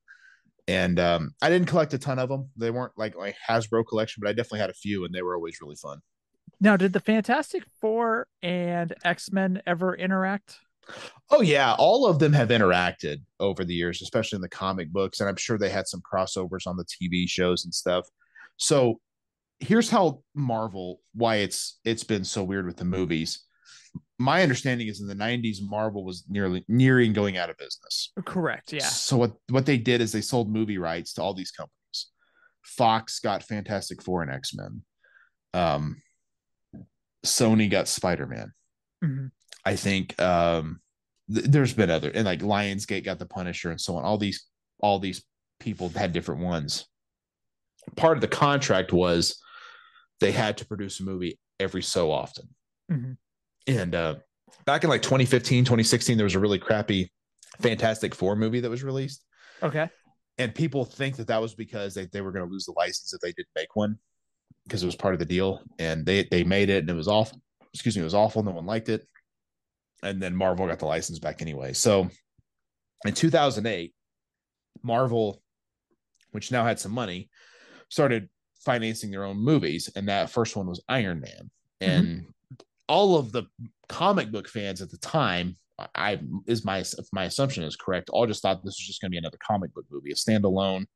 And um, I didn't collect a ton of them. They weren't like my Hasbro collection, but I definitely had a few, and they were always really fun. Now, did the Fantastic Four and X Men ever interact? Oh yeah, all of them have interacted over the years, especially in the comic books, and I'm sure they had some crossovers on the TV shows and stuff. So here's how Marvel why it's it's been so weird with the movies. My understanding is in the 90s Marvel was nearly nearing going out of business. Correct. Yeah. So what what they did is they sold movie rights to all these companies. Fox got Fantastic Four and X-Men. Um Sony got Spider-Man. Mhm. I think um th- there's been other and like Lionsgate got the Punisher and so on. All these all these people had different ones. Part of the contract was they had to produce a movie every so often. Mhm. And uh back in like 2015, 2016 there was a really crappy Fantastic Four movie that was released Okay. and people think that that was because they, they were going to lose the license if they didn't make one because it was part of the deal and they they made it and it was awful excuse me it was awful no one liked it and then marvel got the license back anyway so in 2008 marvel which now had some money started financing their own movies and that first one was iron man mm-hmm. and all of the comic book fans at the time I is my if my assumption is correct. All just thought this was just going to be another comic book movie, a standalone.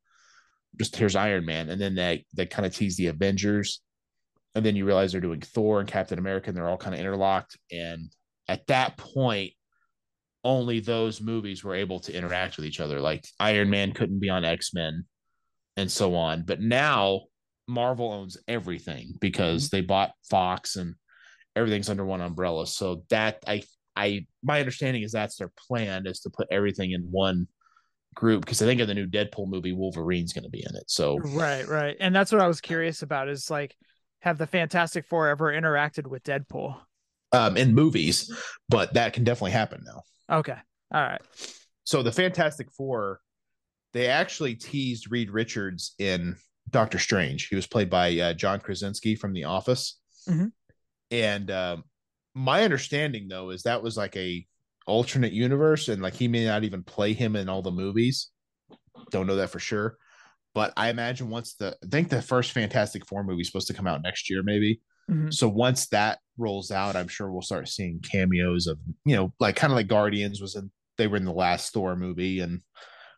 Just here's Iron Man, and then they they kind of tease the Avengers, and then you realize they're doing Thor and Captain America, and they're all kind of interlocked. And at that point, only those movies were able to interact with each other. Like Iron Man couldn't be on X Men, and so on. But now Marvel owns everything because mm-hmm. they bought Fox and everything's under one umbrella. So that I I my understanding is that's their plan is to put everything in one group because I think in the new Deadpool movie Wolverine's going to be in it. So Right. Right. And that's what I was curious about is like, have the Fantastic Four ever interacted with Deadpool? um in movies, but that can definitely happen now. Okay. All right. So the Fantastic Four, they actually teased Reed Richards in Doctor Strange. He was played by uh, John Krasinski from The Office, Mhm. and um, my understanding though is that was like a alternate universe, and like he may not even play him in all the movies. Don't know that for sure, but I imagine once the I think the first Fantastic Four movie is supposed to come out next year, maybe. Mhm. So once that rolls out, I'm sure we'll start seeing cameos of you know, like kind of like Guardians was in they were in the last Thor movie and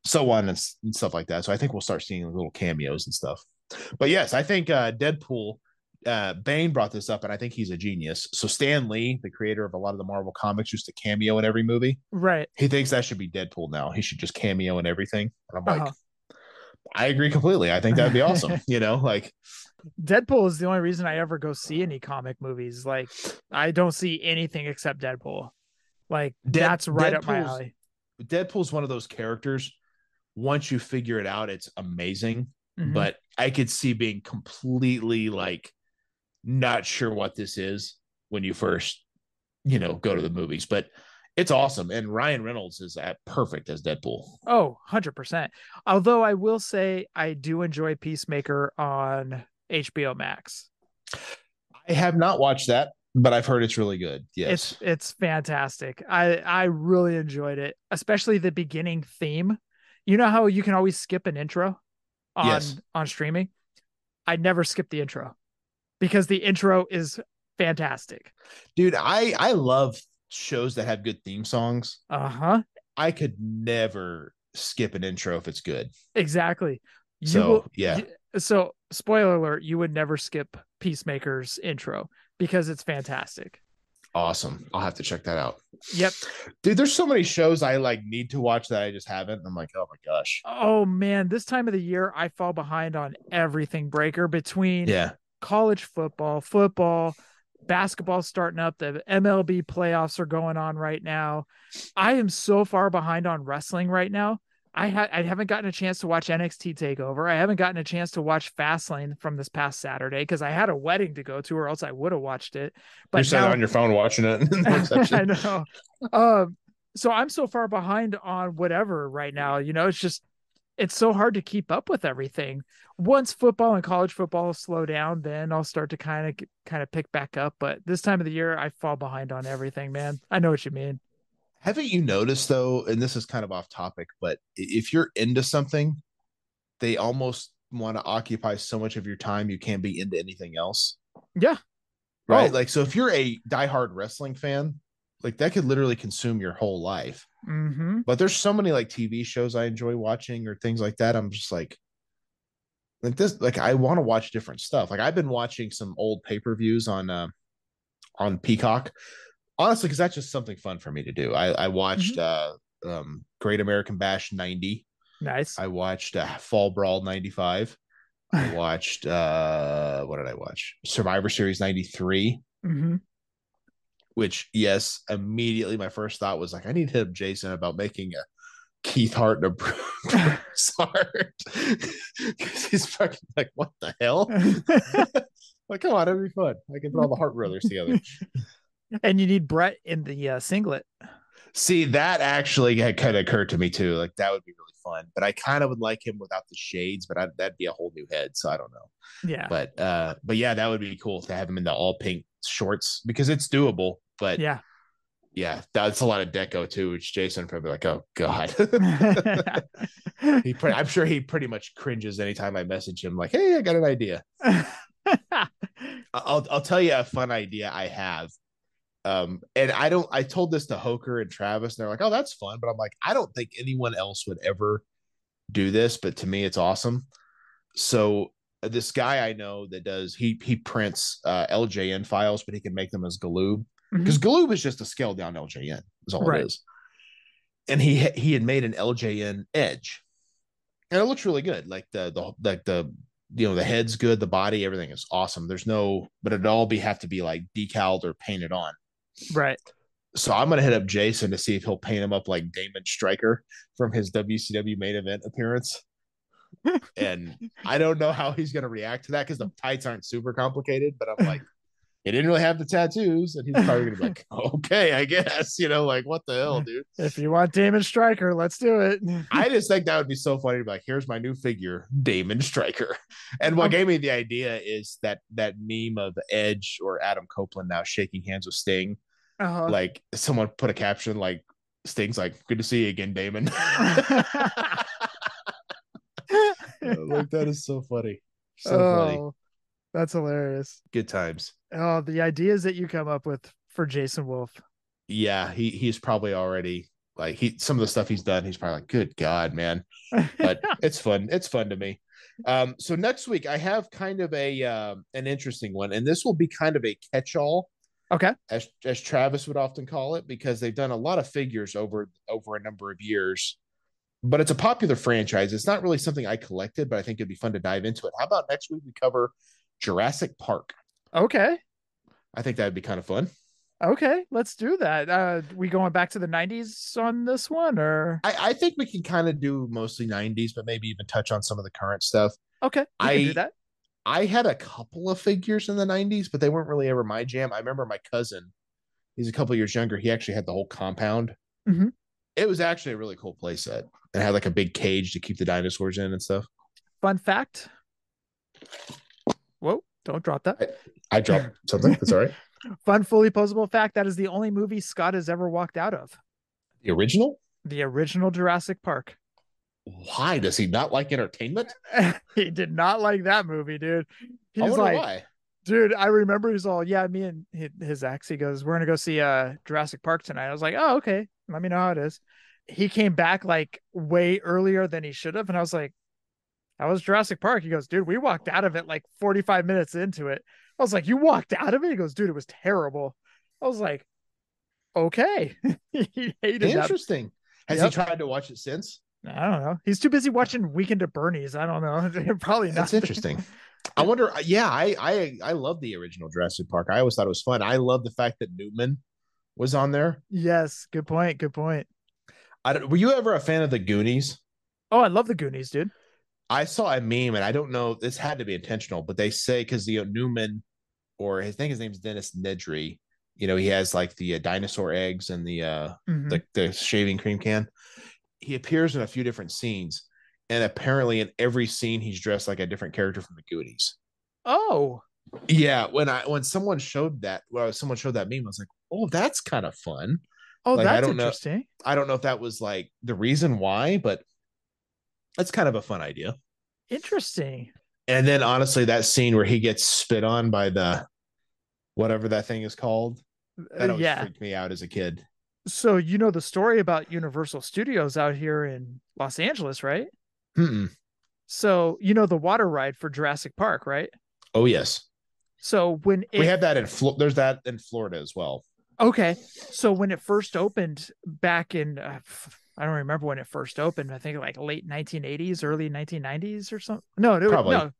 so on and, and stuff like that. So I think we'll start seeing little cameos and stuff. But yes, I think uh, Deadpool. Uh, Bane brought this up, and I think he's a genius. So Stan Lee, the creator of a lot of the Marvel comics, used to cameo in every movie. Right. He thinks that should be Deadpool now. He should just cameo in everything. And I'm like, Uh-huh. I agree completely. I think that'd be awesome. you know, like Deadpool is the only reason I ever go see any comic movies. Like I don't see anything except Deadpool. Like Dead- that's right up my Deadpool's- alley. Deadpool's one of those characters. Once you figure it out, it's amazing. Mhm. But I could see being completely like not sure what this is when you first, you know, go to the movies. But it's awesome, and Ryan Reynolds is at perfect as Deadpool. Oh, 100%. Although I will say I do enjoy Peacemaker on HBO Max. I have not watched that, but I've heard it's really good. Yes. It's it's fantastic. I I really enjoyed it, especially the beginning theme. You know how you can always skip an intro on Yes. on streaming? I never skip the intro because the intro is fantastic. Dude, I I love shows that have good theme songs. Uh-huh. I could never skip an intro if it's good. Exactly. You So, will- yeah. y- So, spoiler alert, you would never skip Peacemaker's intro because it's fantastic. Awesome. I'll have to check that out. Yep. Dude, there's so many shows I like need to watch that I just haven't. I'm like, oh my gosh. Oh man, this time of the year I fall behind on everything breaker between Yeah. College football, football, basketball starting up, the MLB playoffs are going on right now. I am so far behind on wrestling right now. I ha- I haven't gotten a chance to watch NXT Takeover. I haven't gotten a chance to watch Fastlane from this past Saturday because I had a wedding to go to, or else I would have watched it. But You're sitting now- on your phone watching it. I know. Um, so I'm so far behind on whatever right now. You know, it's just it's so hard to keep up with everything. Once football and college football slow down, then I'll start to kind of kind of pick back up. But this time of the year, I fall behind on everything, man. I know what you mean. Haven't you noticed though, and this is kind of off topic, but if you're into something, they almost want to occupy so much of your time you can't be into anything else. Yeah. Right. Oh. Like, so if you're a diehard wrestling fan, like that could literally consume your whole life. Mm-hmm. But there's so many like TV shows I enjoy watching or things like that. I'm just like, like this, like I want to watch different stuff. Like I've been watching some old pay per views on, uh, on Peacock, honestly, because that's just something fun for me to do. I, I watched uh, um, Great American Bash 90. Nice. I watched uh, Fall Brawl 95. I watched, uh, what did I watch? Survivor Series 93 hmm which yes, immediately my first thought was like, I need to hit up Jason about making a Keith Hart and a Bruce Hart. Because he's fucking like, what the hell? like, come on, it'd be fun. I can put all the Hart brothers together. and you need Bret in the uh, singlet. See, that actually had kind of occurred to me too. Like that would be really fun. But I kind of would like him without the shades, but I, that'd be a whole new head. So I don't know. Yeah. But uh, but yeah, that would be cool to have him in the all pink shorts because it's doable. But yeah. yeah, that's a lot of deco too, which Jason probably like, oh god. he pretty, I'm sure he pretty much cringes anytime I message him like, hey, I got an idea. I'll I'll tell you a fun idea I have. Um, and I don't I told this to Hoker and Travis, and they're like, oh, that's fun. But I'm like, I don't think anyone else would ever do this, but to me, it's awesome. So uh, this guy I know that does he he prints uh LJN files, but he can make them as Galoob Mm-hmm. because Galoob is just a scaled down LJN, is all Right. it is. And he he had made an LJN Edge, and it looks really good. Like the the like the you know the head's good, the body, everything is awesome. There's no, but it'd all be have to be like decaled or painted on. right. So I'm gonna hit up Jason to see if he'll paint him up like Damon Striker from his WCW main event appearance. and I don't know how he's gonna react to that because the tights aren't super complicated, but I'm like, he didn't really have the tattoos, and he's probably gonna be like, okay, I guess, you know, like what the hell, dude. If you want Damon Striker, let's do it. I just think that would be so funny to be like, here's my new figure, Damon Striker. And what Um, gave me the idea is that that meme of Edge or Adam Copeland now shaking hands with Sting. Uh-huh. Like someone put a caption like Sting's like, good to see you again, Damon. like that is so funny. So funny. That's hilarious. Good times. Oh, the ideas that you come up with for Jason Wolf. Yeah, he he's probably already like he some of the stuff he's done, he's probably like, good God, man. but it's fun. It's fun to me. Um, so next week I have kind of a um an interesting one, and this will be kind of a catch-all, okay. as as Travis would often call it, because they've done a lot of figures over over a number of years. But it's a popular franchise. It's not really something I collected, but I think it'd be fun to dive into it. How about next week we cover Jurassic Park. Okay. I think that'd be kind of fun. Okay, let's do that. Uh we going back to the 90s on this one or I, I think we can kind of do mostly 90s, but maybe even touch on some of the current stuff. Okay, I- do that. I had a couple of figures in the 90s, but they weren't really ever my jam. I remember my cousin, he's a couple years younger. He actually had the whole compound. Mhm. It was actually a really cool playset. It had like a big cage to keep the dinosaurs in and stuff. Fun fact. Whoa, don't drop that. I dropped something. That's all right. Fun, fully posable fact that is the only movie Scott has ever walked out of. The original? The original Jurassic Park. Why does he not like entertainment? he did not like that movie, dude. I He's like, why. dude, I remember he's all, yeah, me and his ex, he goes, we're gonna go see uh Jurassic Park tonight. I was like, oh, okay, let me know how it is. He came back like way earlier than he should have, and I was like, that was Jurassic Park. He goes, dude, we walked out of it like 45 minutes into it. I was like, you walked out of it? He goes, dude, it was terrible. I was like, okay. he hated that. Interesting. Has Yep. he tried to watch it since? I don't know. He's too busy watching Weekend at Bernie's. I don't know. Probably not. That's interesting. I wonder. Uh, yeah, I I I love the original Jurassic Park. I always thought it was fun. I love the fact that Newman was on there. yes, good point. Good point. I don't, were you ever a fan of the Goonies? Oh, I love the Goonies, dude. I saw a meme, and I don't know. This had to be intentional, but they say because you know Newman, or I think his name's Dennis Nedry. You know, he has like the uh, dinosaur eggs and the uh Mhm. the the shaving cream can. He appears in a few different scenes, and apparently in every scene he's dressed like a different character from the Goonies. Oh, Yeah, when I when someone showed that, well, someone showed that meme, I was like, oh, that's kind of fun. oh, Like, I that's don't know- interesting. I don't know if that was like the reason why, but that's kind of a fun idea. Interesting. And then honestly, that scene where he gets spit on by the whatever that thing is called, that Uh, always yeah. freaked me out as a kid. So you know the story about Universal Studios out here in Los Angeles, right? Mm-mm. So you know the water ride for Jurassic Park, right? Oh yes, So when it we have that in Flo- there's that in Florida as well. Okay. So when it first opened back in, uh, I don't remember when it first opened. I think like late 1980s, early 1990s or something. No, no, Probably. no,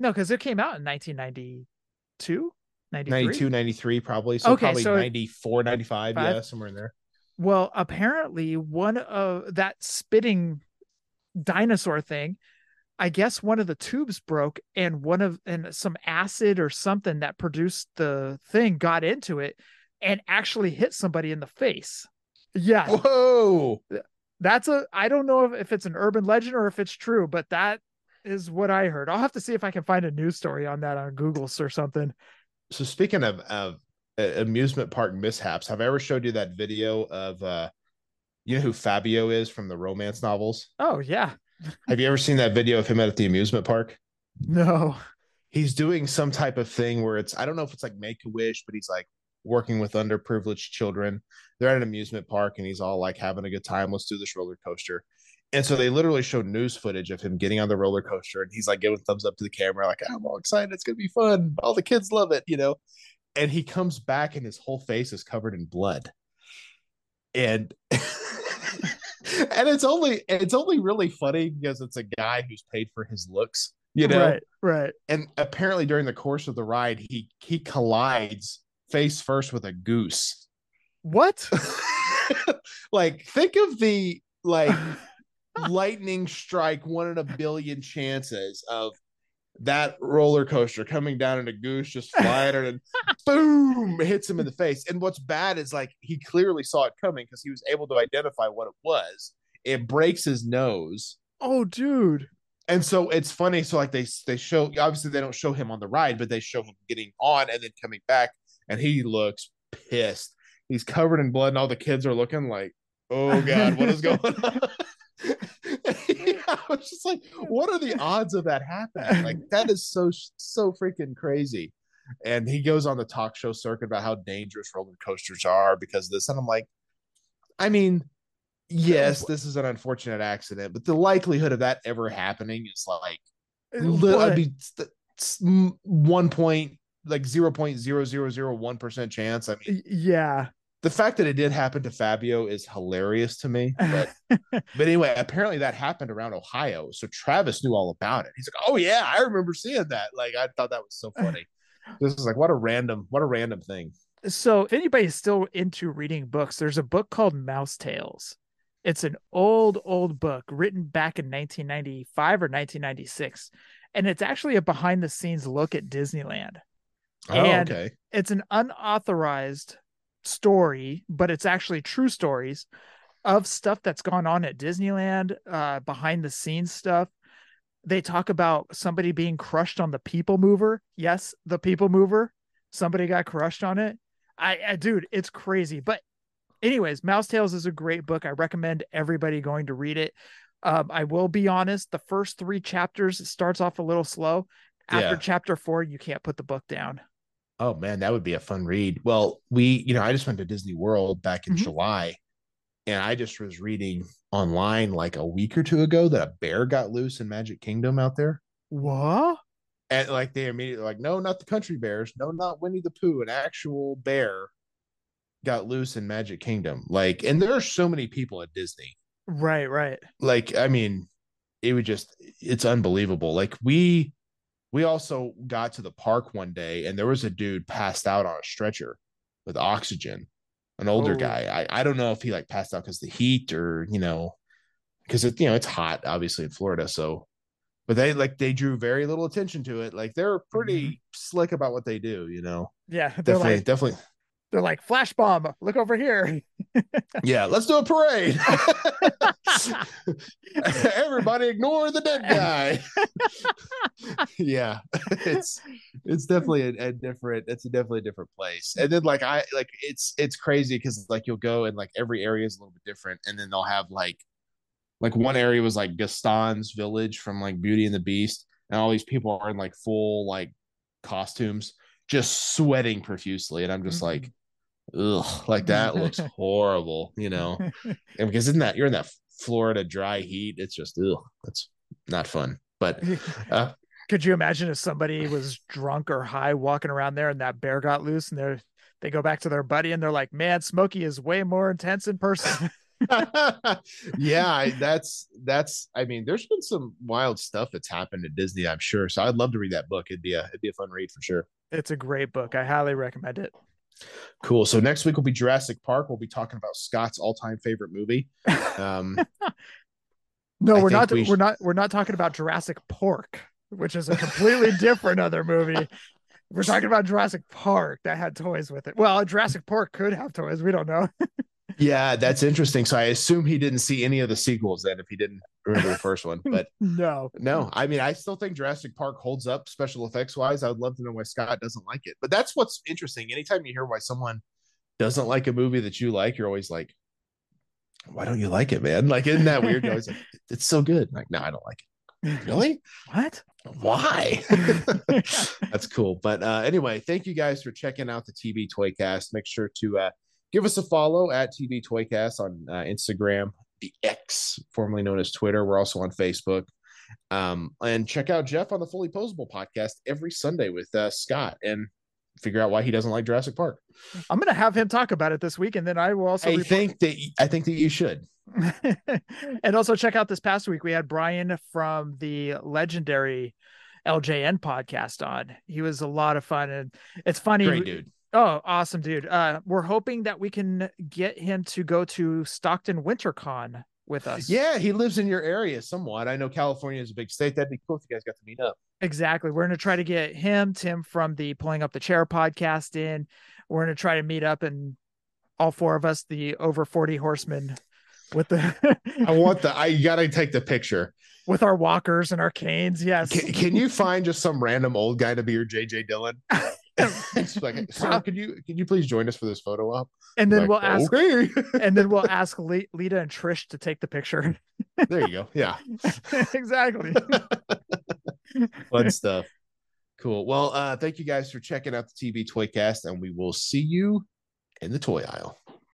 no, because it came out in 1992, 93. 92, 93 probably. So Okay, probably so it- 94, 95, Five. yeah, somewhere in there. Well, apparently one of that spitting dinosaur thing, I guess one of the tubes broke and one of and some acid or something that produced the thing got into it and actually hit somebody in the face. Yeah. Whoa. That's a I don't know if, if it's an urban legend or if it's true, but that is what I heard. I'll have to see if I can find a news story on that on Google or something. So speaking of, of uh, amusement park mishaps, have I ever showed you that video of uh you know who Fabio is from the romance novels? Oh yeah. Have you ever seen that video of him at the amusement park? No. He's doing some type of thing where it's I don't know if it's like make a wish, but he's like working with underprivileged children. They're at an amusement park and he's all like having a good time. Let's do this roller coaster. And so they literally showed news footage of him getting on the roller coaster and he's like giving thumbs up to the camera, like, I'm all excited. It's gonna be fun. All the kids love it, you know. And he comes back and his whole face is covered in blood. And and it's only it's only really funny because it's a guy who's paid for his looks, you know Right, right. and apparently during the course of the ride he he collides face first with a goose What? like think of the like lightning strike one in a billion chances of that roller coaster coming down and a goose just flying and boom hits him in the face and what's bad is like he clearly saw it coming because he was able to identify what it was it breaks his nose oh, dude. and so it's funny. So like they they show obviously they don't show him on the ride, but they show him getting on and then coming back, and he looks pissed. He's covered in blood, and all the kids are looking like, "Oh God, what is going on?" I was just like, "What are the odds of that happening?" Like that is so so freaking crazy. And he goes on the talk show circuit about how dangerous roller coasters are because of this, and I'm like, I mean, yes, this is an unfortunate accident, but the likelihood of that ever happening is like li- I'd be st- s- m- one point like zero point zero zero zero one percent chance. I mean, yeah. the fact that it did happen to Fabio is hilarious to me. But but anyway, apparently that happened around Ohio. So Travis knew all about it. He's like, Oh yeah, I remember seeing that. Like I thought that was so funny. this is like what a random, what a random thing. So if anybody's still into reading books, there's a book called Mouse Tales. It's an old, old book written back in 1995 or 1996. And it's actually a behind the scenes look at Disneyland. Oh, And- okay. It's an unauthorized story, but it's actually true stories of stuff that's gone on at Disneyland, uh, behind the scenes stuff. They talk about somebody being crushed on the people mover. Yes, the people mover. Somebody got crushed on it. I, I dude, it's crazy. But anyways, Mouse Tales is a great book. I recommend everybody going to read it. Um, I will be honest, the first three chapters starts off a little slow. After Yeah. chapter four, you can't put the book down. Oh man, that would be a fun read. Well, we, you know, I just went to Disney World back in Mhm. July, and I just was reading online like a week or two ago that a bear got loose in Magic Kingdom out there. What? And like they immediately like, no, not the country bears, no, not Winnie the Pooh, an actual bear got loose in Magic Kingdom. Like, and there are so many people at Disney. Right, right. Like, I mean, it would just it's unbelievable. Like we we also got to the park one day and there was a dude passed out on a stretcher with oxygen, an older Oh. guy. I, I don't know if he like passed out because the heat or you know, because it you know it's hot obviously in Florida. So but they like they drew very little attention to it. Like they're pretty mm-hmm. slick about what they do, you know. Yeah, Definitely, like definitely. They're like flash bomb. Look over here. Yeah, let's do a parade. Everybody ignore the dead guy. yeah, it's it's definitely a, a different. It's a definitely a different place. And then like I like it's it's crazy because like you'll go and like every area is a little bit different, and then they'll have like like one area was like Gaston's village from like Beauty and the Beast, and all these people are in like full like costumes, just sweating profusely, and I'm just mm-hmm. like. Ugh, like that looks horrible, you know. And because in that you're in that Florida dry heat, it's just ugh, that's not fun. But uh, Could you imagine if somebody was drunk or high walking around there and that bear got loose and they're they go back to their buddy and they're like, "Man, Smokey is way more intense in person." yeah, I, that's that's. I mean, there's been some wild stuff that's happened at Disney, I'm sure. So I'd love to read that book. It'd be a it'd be a fun read for sure. it's a great book. I highly recommend it. Cool. So next week will be Jurassic Park. We'll be talking about Scott's all-time favorite movie. Um, No, I we're not. we We're should- not. We're not talking about Jurassic Pork, which is a completely different other movie. We're talking about Jurassic Park that had toys with it. Well, Jurassic Park could have toys. We don't know. yeah, that's interesting. So I assume he didn't see any of the sequels then, if he didn't remember the first one. But No. No, I mean, I still think Jurassic Park holds up special effects wise. I would love to know why Scott doesn't like it. But that's what's interesting. Anytime you hear why someone doesn't like a movie that you like, you're always like, why don't you like it, man? Like, isn't that weird? Always like, it's so good. Like, no, I don't like it. Really? What? Why? That's cool. But uh, anyway, thank you guys for checking out the TB Toycast. Make sure to uh, give us a follow at TB Toycast on uh, Instagram, the X, formerly known as Twitter. We're also on Facebook. Um, and check out Jef on the Fully Poseable podcast every Sunday with uh, Scott and figure out why he doesn't like Jurassic Park. I'm gonna have him talk about it this week, and then I will also I report- think that I think that you should. and also check out this past week we had Brian from the legendary LJN podcast on. He was a lot of fun, and it's funny. Great dude. Oh, awesome, dude. Uh, we're hoping that we can get him to go to Stockton WinterCon with us. Yeah, he lives in your area somewhat. I know California is a big state. That'd be cool if you guys got to meet up. Exactly. We're going to try to get him, Tim from the Pulling Up the Chair podcast in. We're going to try to meet up and all four of us, the over 40 horsemen with the I want the I gotta take the picture. with our walkers and our canes. Yes. Can, can you find just some random old guy to be your JJ Dillon? It's like, sir, could you can you please join us for this photo op? and then Like, we'll ask Okay. and then we'll ask Le- Lita and Trish to take the picture. there you go. Yeah. exactly. Fun stuff. Cool. Well, uh, thank you guys for checking out the TB Toycast, and we will see you in the toy aisle.